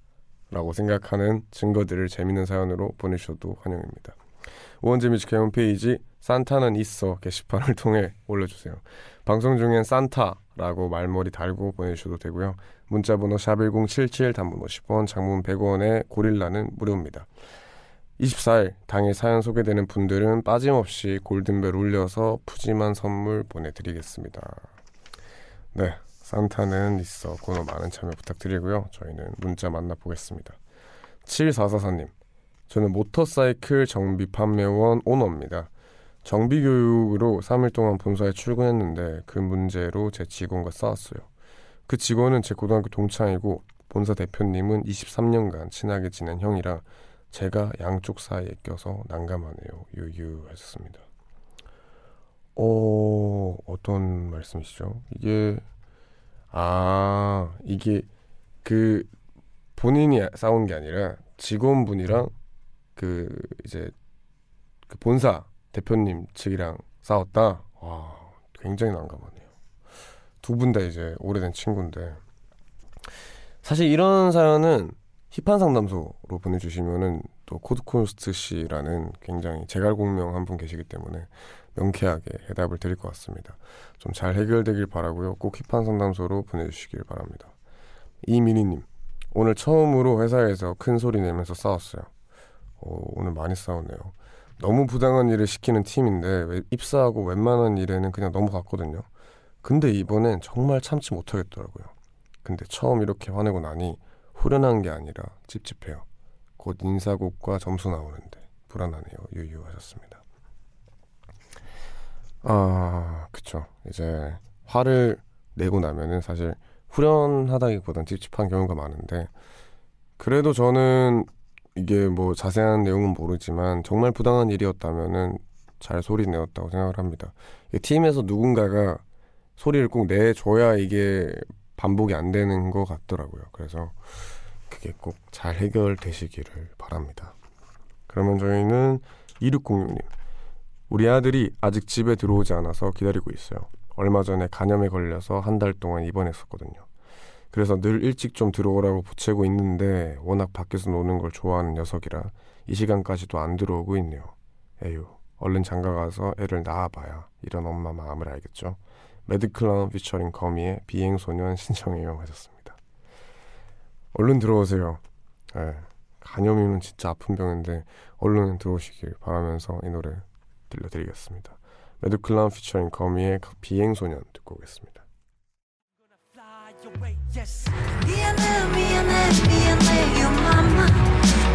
라고 생각하는 증거들을 재밌는 사연으로 보내주셔도 환영입니다. 우원재 뮤지컬 홈페이지 산타는 있어 게시판을 (laughs) 통해 올려주세요. 방송 중엔 산타라고 말머리 달고 보내주셔도 되고요. 문자번호 샵1077 단문 50원 장문 100원에 고릴라는 무료입니다. 24일 당일 사연 소개되는 분들은 빠짐없이 골든벨 울려서 푸짐한 선물 보내드리겠습니다. 네, 산타는 있어 코너 많은 참여 부탁드리고요. 저희는 문자 만나보겠습니다. 7444님, 저는 모터사이클 정비 판매원 오너입니다. 정비 교육으로 3일 동안 본사에 출근했는데 그 문제로 제 직원과 싸웠어요. 그 직원은 제 고등학교 동창이고 본사 대표님은 23년간 친하게 지낸 형이라 제가 양쪽 사이에 껴서 난감하네요. 유유 하셨습니다. 어, 어떤 말씀이시죠? 이게, 아, 이게 그 본인이 싸운 게 아니라 직원분이랑 그 이제 그 본사 대표님 측이랑 싸웠다? 와, 굉장히 난감하네요. 두 분 다 이제 오래된 친구인데. 사실 이런 사연은 hip한 상담소로 보내주시면은 또 코드쿤스트 씨라는 굉장히 제갈공명 한 분 계시기 때문에 명쾌하게 해답을 드릴 것 같습니다. 좀 잘 해결되길 바라고요. 꼭 힙한 상담소로 보내주시길 바랍니다. 이민희님, 오늘 처음으로 회사에서 큰 소리 내면서 싸웠어요. 어, 오늘 많이 싸웠네요. 너무 부당한 일을 시키는 팀인데 왜 입사하고 웬만한 일에는 그냥 넘어갔거든요. 근데 이번엔 정말 참지 못하겠더라고요. 근데 처음 이렇게 화내고 나니 후련한 게 아니라 찝찝해요. 곧 인사곡과 점수 나오는데 불안하네요. 유유하셨습니다. 아, 그쵸. 이제 화를 내고 나면은 사실 후련하다기보단 찝찝한 경우가 많은데 그래도 저는 이게 뭐 자세한 내용은 모르지만 정말 부당한 일이었다면은 잘 소리 내었다고 생각을 합니다. 이 팀에서 누군가가 소리를 꼭 내줘야 이게 반복이 안 되는 것 같더라고요. 그래서 그게 꼭 잘 해결되시기를 바랍니다. 그러면 저희는 2606님. 우리 아들이 아직 집에 들어오지 않아서 기다리고 있어요. 얼마 전에 간염에 걸려서 한 달 동안 입원했었거든요. 그래서 늘 일찍 좀 들어오라고 보채고 있는데 워낙 밖에서 노는 걸 좋아하는 녀석이라 이 시간까지도 안 들어오고 있네요. 에휴, 얼른 장가가서 애를 낳아봐야 이런 엄마 마음을 알겠죠. 매드클라운 피처링 거미의 비행소년 신청해요 하셨습니다. 얼른 들어오세요. 예, 간염이는 진짜 아픈 병인데 얼른 들어오시길 바라면서 이 노래 들려드리겠습니다. 매드클라운 피처링 거미의 비행소년 듣고 오겠습니다.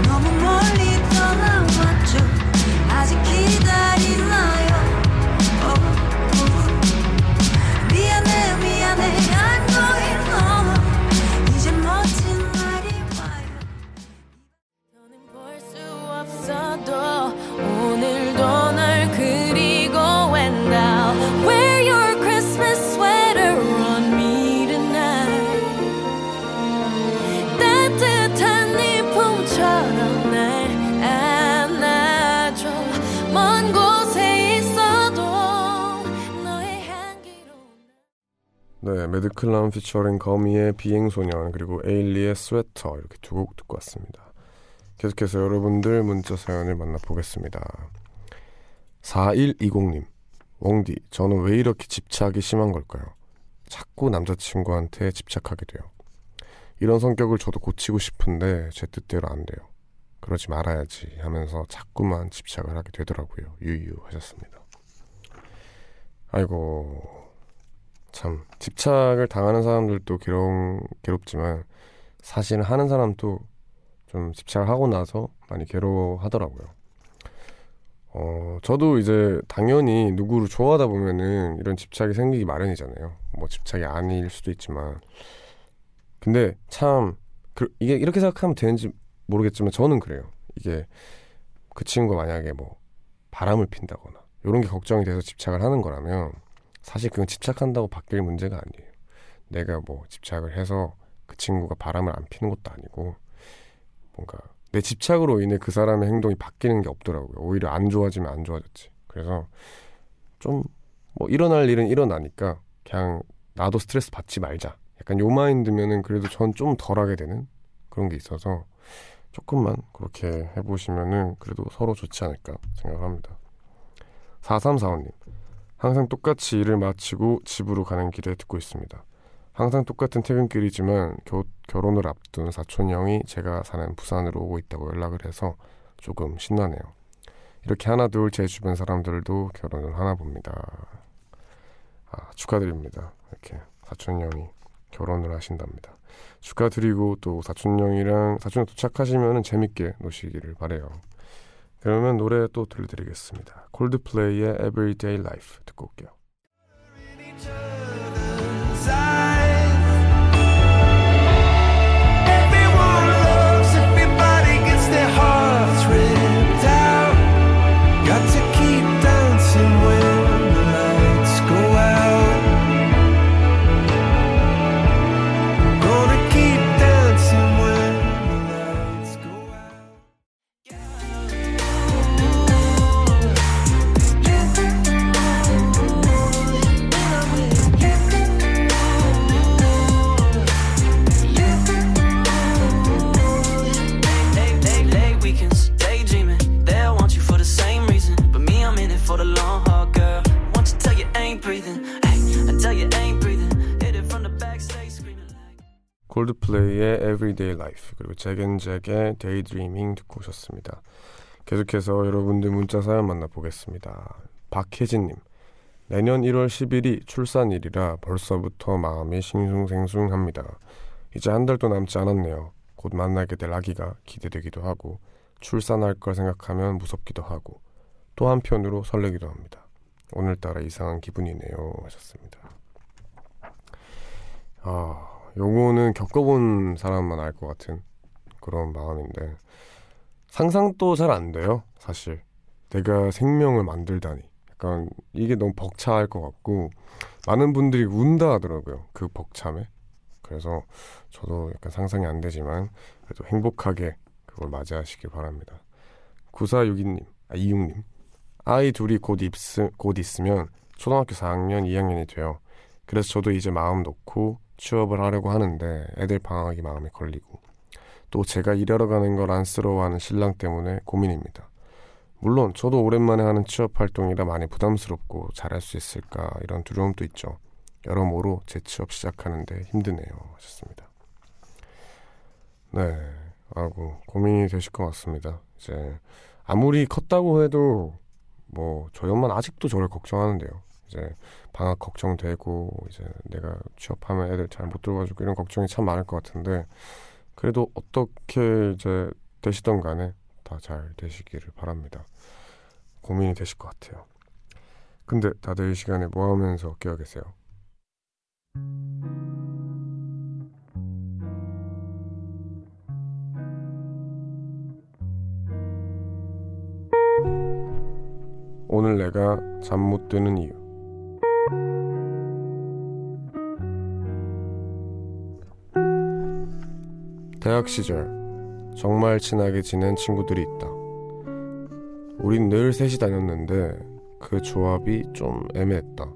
너무 멀리 떠나왔죠 아직 기다리나요 매드클라운 피처링 거미의 비행소년 그리고 에일리의 스웨터 이렇게 두 곡 듣고 왔습니다. 계속해서 여러분들 문자 사연을 만나보겠습니다. 4120님 웡디 저는 왜 이렇게 집착이 심한 걸까요? 자꾸 남자친구한테 집착하게 돼요. 이런 성격을 저도 고치고 싶은데 제 뜻대로 안 돼요. 그러지 말아야지 하면서 자꾸만 집착을 하게 되더라고요. 유유 하셨습니다. 아이고 참 집착을 당하는 사람들도 괴로운, 괴롭지만 사실은 하는 사람도 좀 집착을 하고 나서 많이 괴로워하더라고요. 어, 저도 이제 당연히 누구를 좋아하다 보면은 이런 집착이 생기기 마련이잖아요. 뭐 집착이 아닐 수도 있지만. 근데 참, 그, 이게 이렇게 생각하면 되는지 모르겠지만 저는 그래요. 이게 그 친구가 만약에 뭐 바람을 핀다거나 이런 게 걱정이 돼서 집착을 하는 거라면 사실 그건 집착한다고 바뀔 문제가 아니에요. 내가 뭐 집착을 해서 그 친구가 바람을 안 피는 것도 아니고 뭔가 내 집착으로 인해 그 사람의 행동이 바뀌는 게 없더라고요. 오히려 안 좋아지면 안 좋아졌지. 그래서 좀 뭐 일어날 일은 일어나니까 그냥 나도 스트레스 받지 말자. 약간 요 마인드면은 그래도 전 좀 덜하게 되는 그런 게 있어서 조금만 그렇게 해보시면은 그래도 서로 좋지 않을까 생각합니다. 4345님. 항상 똑같이 일을 마치고 집으로 가는 길에 듣고 있습니다. 항상 똑같은 퇴근길이지만 겨, 결혼을 앞둔 사촌 형이 제가 사는 부산으로 오고 있다고 연락을 해서 조금 신나네요. 이렇게 하나 둘 제 주변 사람들도 결혼을 하나 봅니다. 아, 축하드립니다. 이렇게 사촌 형이 결혼을 하신답니다. 축하드리고 또 사촌 형이랑 사촌 형 도착하시면 재밌게 노시기를 바래요. 그러면 노래 또 들려드리겠습니다. 콜드플레이의 Everyday Life 듣고 올게요. 콜드플레이의 Everyday Life 그리고 잭앤잭의 Daydreaming 듣고 오셨습니다. 계속해서 여러분들 문자 사연 만나보겠습니다. 박혜진님 내년 1월 10일이 출산일이라 벌써부터 마음이 싱숭생숭합니다. 이제 한 달도 남지 않았네요. 곧 만나게 될 아기가 기대되기도 하고 출산할 걸 생각하면 무섭기도 하고 또 한편으로 설레기도 합니다. 오늘따라 이상한 기분이네요 하셨습니다. 아 요거는 겪어본 사람만 알 것 같은 그런 마음인데 상상도 잘 안 돼요 사실. 내가 생명을 만들다니. 약간 이게 너무 벅차할 것 같고 많은 분들이 운다 하더라고요 그 벅참에. 그래서 저도 약간 상상이 안 되지만 그래도 행복하게 그걸 맞이하시길 바랍니다. 9462님 아 26님. 아이 둘이 곧, 입스, 곧 있으면 초등학교 4학년 2학년이 돼요. 그래서 저도 이제 마음 놓고 취업을 하려고 하는데 애들 방학이 마음에 걸리고 또 제가 일하러 가는 걸 안쓰러워하는 신랑 때문에 고민입니다. 물론 저도 오랜만에 하는 취업 활동이라 많이 부담스럽고 잘할 수 있을까 이런 두려움도 있죠. 여러모로 재취업 시작하는데 힘드네요. 하셨습니다. 네, 아고 고민이 되실 것 같습니다. 이제 아무리 컸다고 해도 뭐 저희 엄마는 아직도 저를 걱정하는데요. 이제 방학 걱정되고 이제 내가 취업하면 애들 잘 못 들어가지고 이런 걱정이 참 많을 것 같은데 그래도 어떻게 이제 되시던 간에 다 잘 되시기를 바랍니다. 고민이 되실 것 같아요. 근데 다들 이 시간에 뭐 하면서 깨어 계세요? 오늘 내가 잠 못 드는 이유. 대학 시절 정말 친하게 지낸 친구들이 있다. 우린 늘 셋이 다녔는데 그 조합이 좀 애매했다.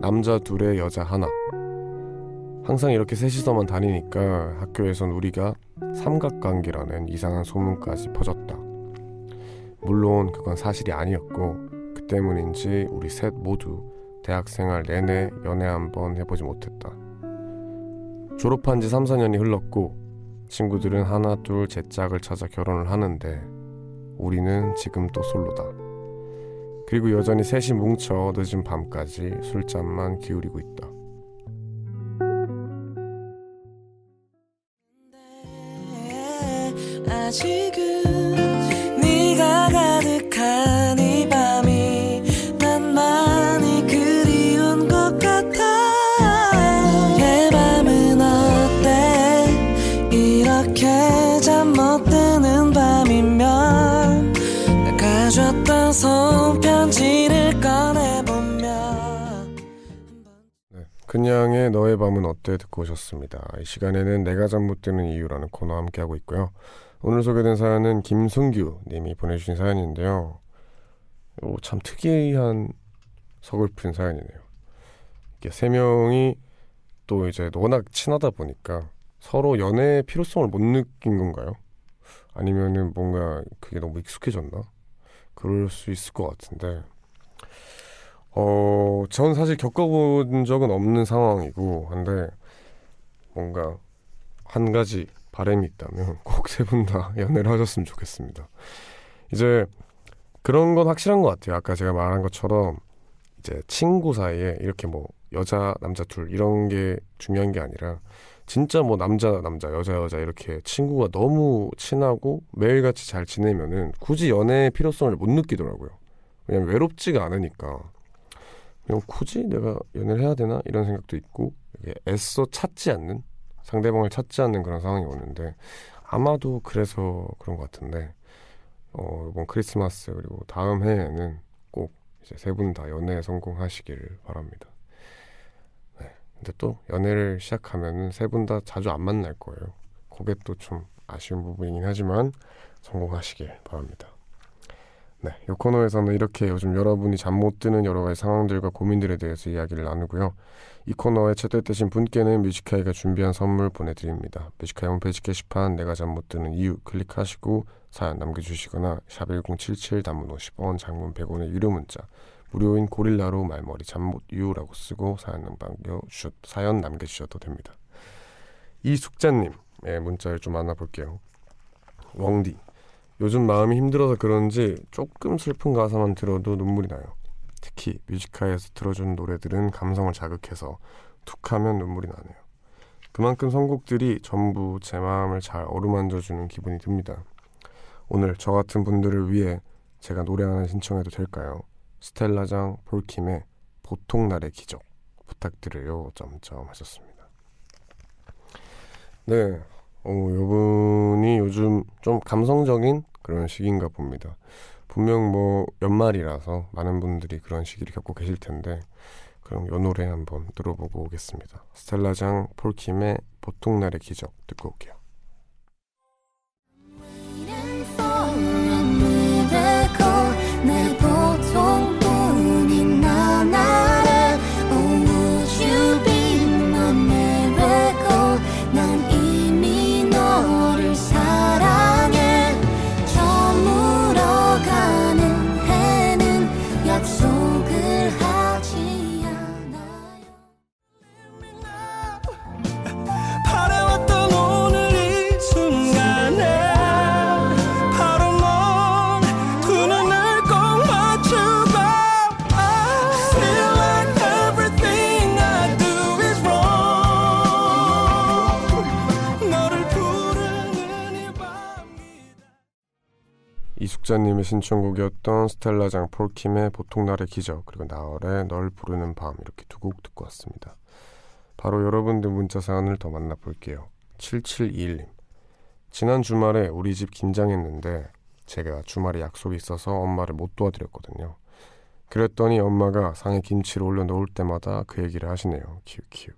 남자 둘에 여자 하나. 항상 이렇게 셋이서만 다니니까 학교에선 우리가 삼각관계라는 이상한 소문까지 퍼졌다. 물론 그건 사실이 아니었고 그 때문인지 우리 셋 모두 대학생활 내내 연애 한번 해보지 못했다. 졸업한 지 3, 4년이 흘렀고 친구들은 하나 둘 제 짝을 찾아 결혼을 하는데 우리는 지금 또 솔로다. 그리고 여전히 셋이 뭉쳐 늦은 밤까지 술잔만 기울이고 있다. 아직은 그냥의 너의 밤은 어때 듣고 오셨습니다. 이 시간에는 내가 잠 못 드는 이유라는 코너 함께 하고 있고요. 오늘 소개된 사연은 김승규 님이 보내주신 사연인데요. 오, 참 특이한 서글픈 사연이네요. 이게 세 명이 또 이제 워낙 친하다 보니까 서로 연애의 필요성을 못 느낀 건가요? 아니면은 뭔가 그게 너무 익숙해졌나? 그럴 수 있을 것 같은데 어, 전 사실 겪어본 적은 없는 상황이고 한데 뭔가 한 가지 바람이 있다면 꼭 세 분 다 (laughs) 연애를 하셨으면 좋겠습니다. 이제 그런 건 확실한 것 같아요. 아까 제가 말한 것처럼 이제 친구 사이에 이렇게 뭐 여자 남자 둘 이런 게 중요한 게 아니라 진짜 뭐 남자 남자 여자 여자 이렇게 친구가 너무 친하고 매일같이 잘 지내면은 굳이 연애의 필요성을 못 느끼더라고요. 왜냐면 외롭지가 않으니까 그냥 굳이 내가 연애를 해야 되나 이런 생각도 있고 애써 찾지 않는 상대방을 찾지 않는 그런 상황이 오는데 아마도 그래서 그런 것 같은데 어 이번 크리스마스 그리고 다음 해에는 꼭 이제 세 분 다 연애에 성공하시기를 바랍니다. 네. 근데 또 연애를 시작하면은 세 분 다 자주 안 만날 거예요. 그게 또 좀 아쉬운 부분이긴 하지만 성공하시길 바랍니다. 네, 이 코너에서는 이렇게 요즘 여러분이 잠 못 드는 여러 가지 상황들과 고민들에 대해서 이야기를 나누고요. 이 코너에 채택되신 분께는 Music High가 준비한 선물 보내드립니다. Music High 홈페이지 게시판 내가 잠 못 드는 이유 클릭하시고 사연 남겨주시거나 샵 1077 단문 50원 장문 100원의 유료 문자 무료인 고릴라로 말머리 잠못 이유라고 쓰고 사연 남겨주셔, 사연 남겨주셔도 됩니다. 이숙자님의 문자를 좀 만나볼게요. 웡디 요즘 마음이 힘들어서 그런지 조금 슬픈 가사만 들어도 눈물이 나요. 특히 뮤지카에서 들어준 노래들은 감성을 자극해서 툭하면 눈물이 나네요. 그만큼 선곡들이 전부 제 마음을 잘 어루만져주는 기분이 듭니다. 오늘 저 같은 분들을 위해 제가 노래 하나 신청해도 될까요? 스텔라장 폴킴의 보통 날의 기적 부탁드려요. 점점 하셨습니다. 네, 어, 요분이 요즘 좀 감성적인 그런 시기인가 봅니다. 분명 뭐 연말이라서 많은 분들이 그런 시기를 겪고 계실 텐데 그럼 요 노래 한번 들어보고 오겠습니다. 스텔라장 폴킴의 보통날의 기적 듣고 올게요. 신청곡이었던 스텔라장 폴킴의 보통날의 기적 그리고 나얼의 널 부르는 밤 이렇게 두 곡 듣고 왔습니다. 바로 여러분들 문자 사연을 더 만나볼게요. 7721님 지난 주말에 우리 집 긴장했는데 제가 주말에 약속이 있어서 엄마를 못 도와드렸거든요. 그랬더니 엄마가 상에 김치를 올려 놓을 때마다 그 얘기를 하시네요. 키우키우.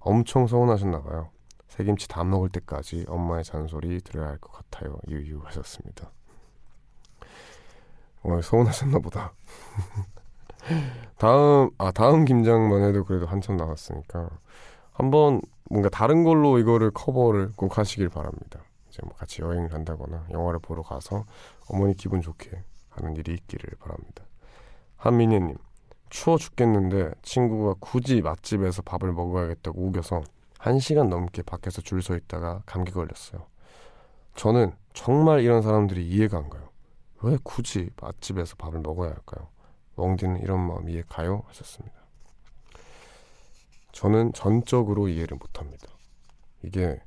엄청 서운하셨나 봐요. 새김치 다 먹을 때까지 엄마의 잔소리 들어야 할 것 같아요. 유유 하셨습니다. 어, 서운하셨나 보다. 다음 아 다음 김장만 해도 그래도 한참 남았으니까 한번 뭔가 다른 걸로 이거를 커버를 꼭 하시길 바랍니다. 이제 뭐 같이 여행을 간다거나 영화를 보러 가서 어머니 기분 좋게 하는 일이 있기를 바랍니다. 한민희님 추워 죽겠는데 친구가 굳이 맛집에서 밥을 먹어야겠다고 우겨서 1시간 넘게 밖에서 줄 서 있다가 감기 걸렸어요. 저는 정말 이런 사람들이 이해가 안 가요. 왜 굳이 맛집에서 밥을 먹어야 할까요? 웡디는 이런 마음 이해 가요? 하셨습니다. 저는 전적으로 이해를 못합니다. 이게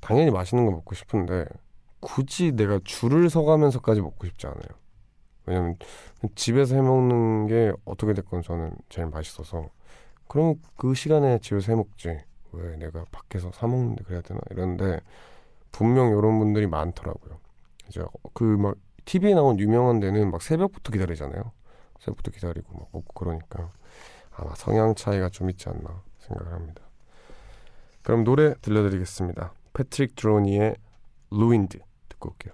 당연히 맛있는 거 먹고 싶은데 굳이 내가 줄을 서가면서까지 먹고 싶지 않아요. 왜냐면 집에서 해 먹는 게 어떻게 됐건 저는 제일 맛있어서 그럼 그 시간에 집에서 해 먹지 왜 내가 밖에서 사 먹는데 그래야 되나 이런데 분명 이런 분들이 많더라고요. 이제 그 막 TV에 나온 유명한 데는 막 새벽부터 기다리잖아요. 새벽부터 기다리고 막 먹고 그러니까 아마 성향 차이가 좀 있지 않나 생각을 합니다. 그럼 노래 들려드리겠습니다. 패트릭 드로니의 루인드 듣고 올게요.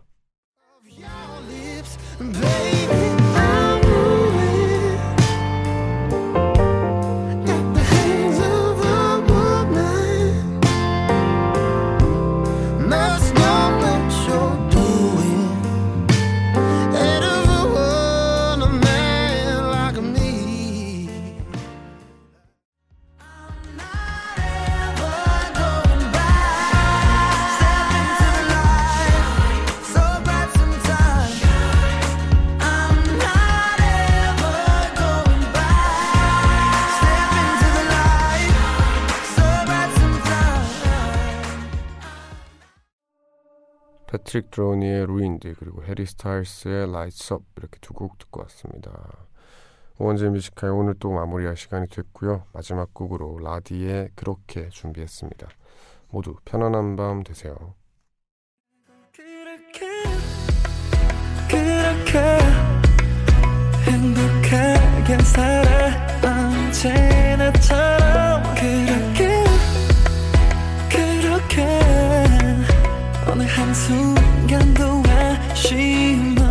패트릭 드로니의 Ruined 그리고 해리 스타일스의 Lights Up 이렇게 두 곡 듣고 왔습니다. 우원재 Music High의 오늘 또 마무리할 시간이 됐고요. 마지막 곡으로 라디의 그렇게 준비했습니다. 모두 편안한 밤 되세요. 그렇게 그렇게 행복하게 살아 언제나 참 我们还从敢走完幸。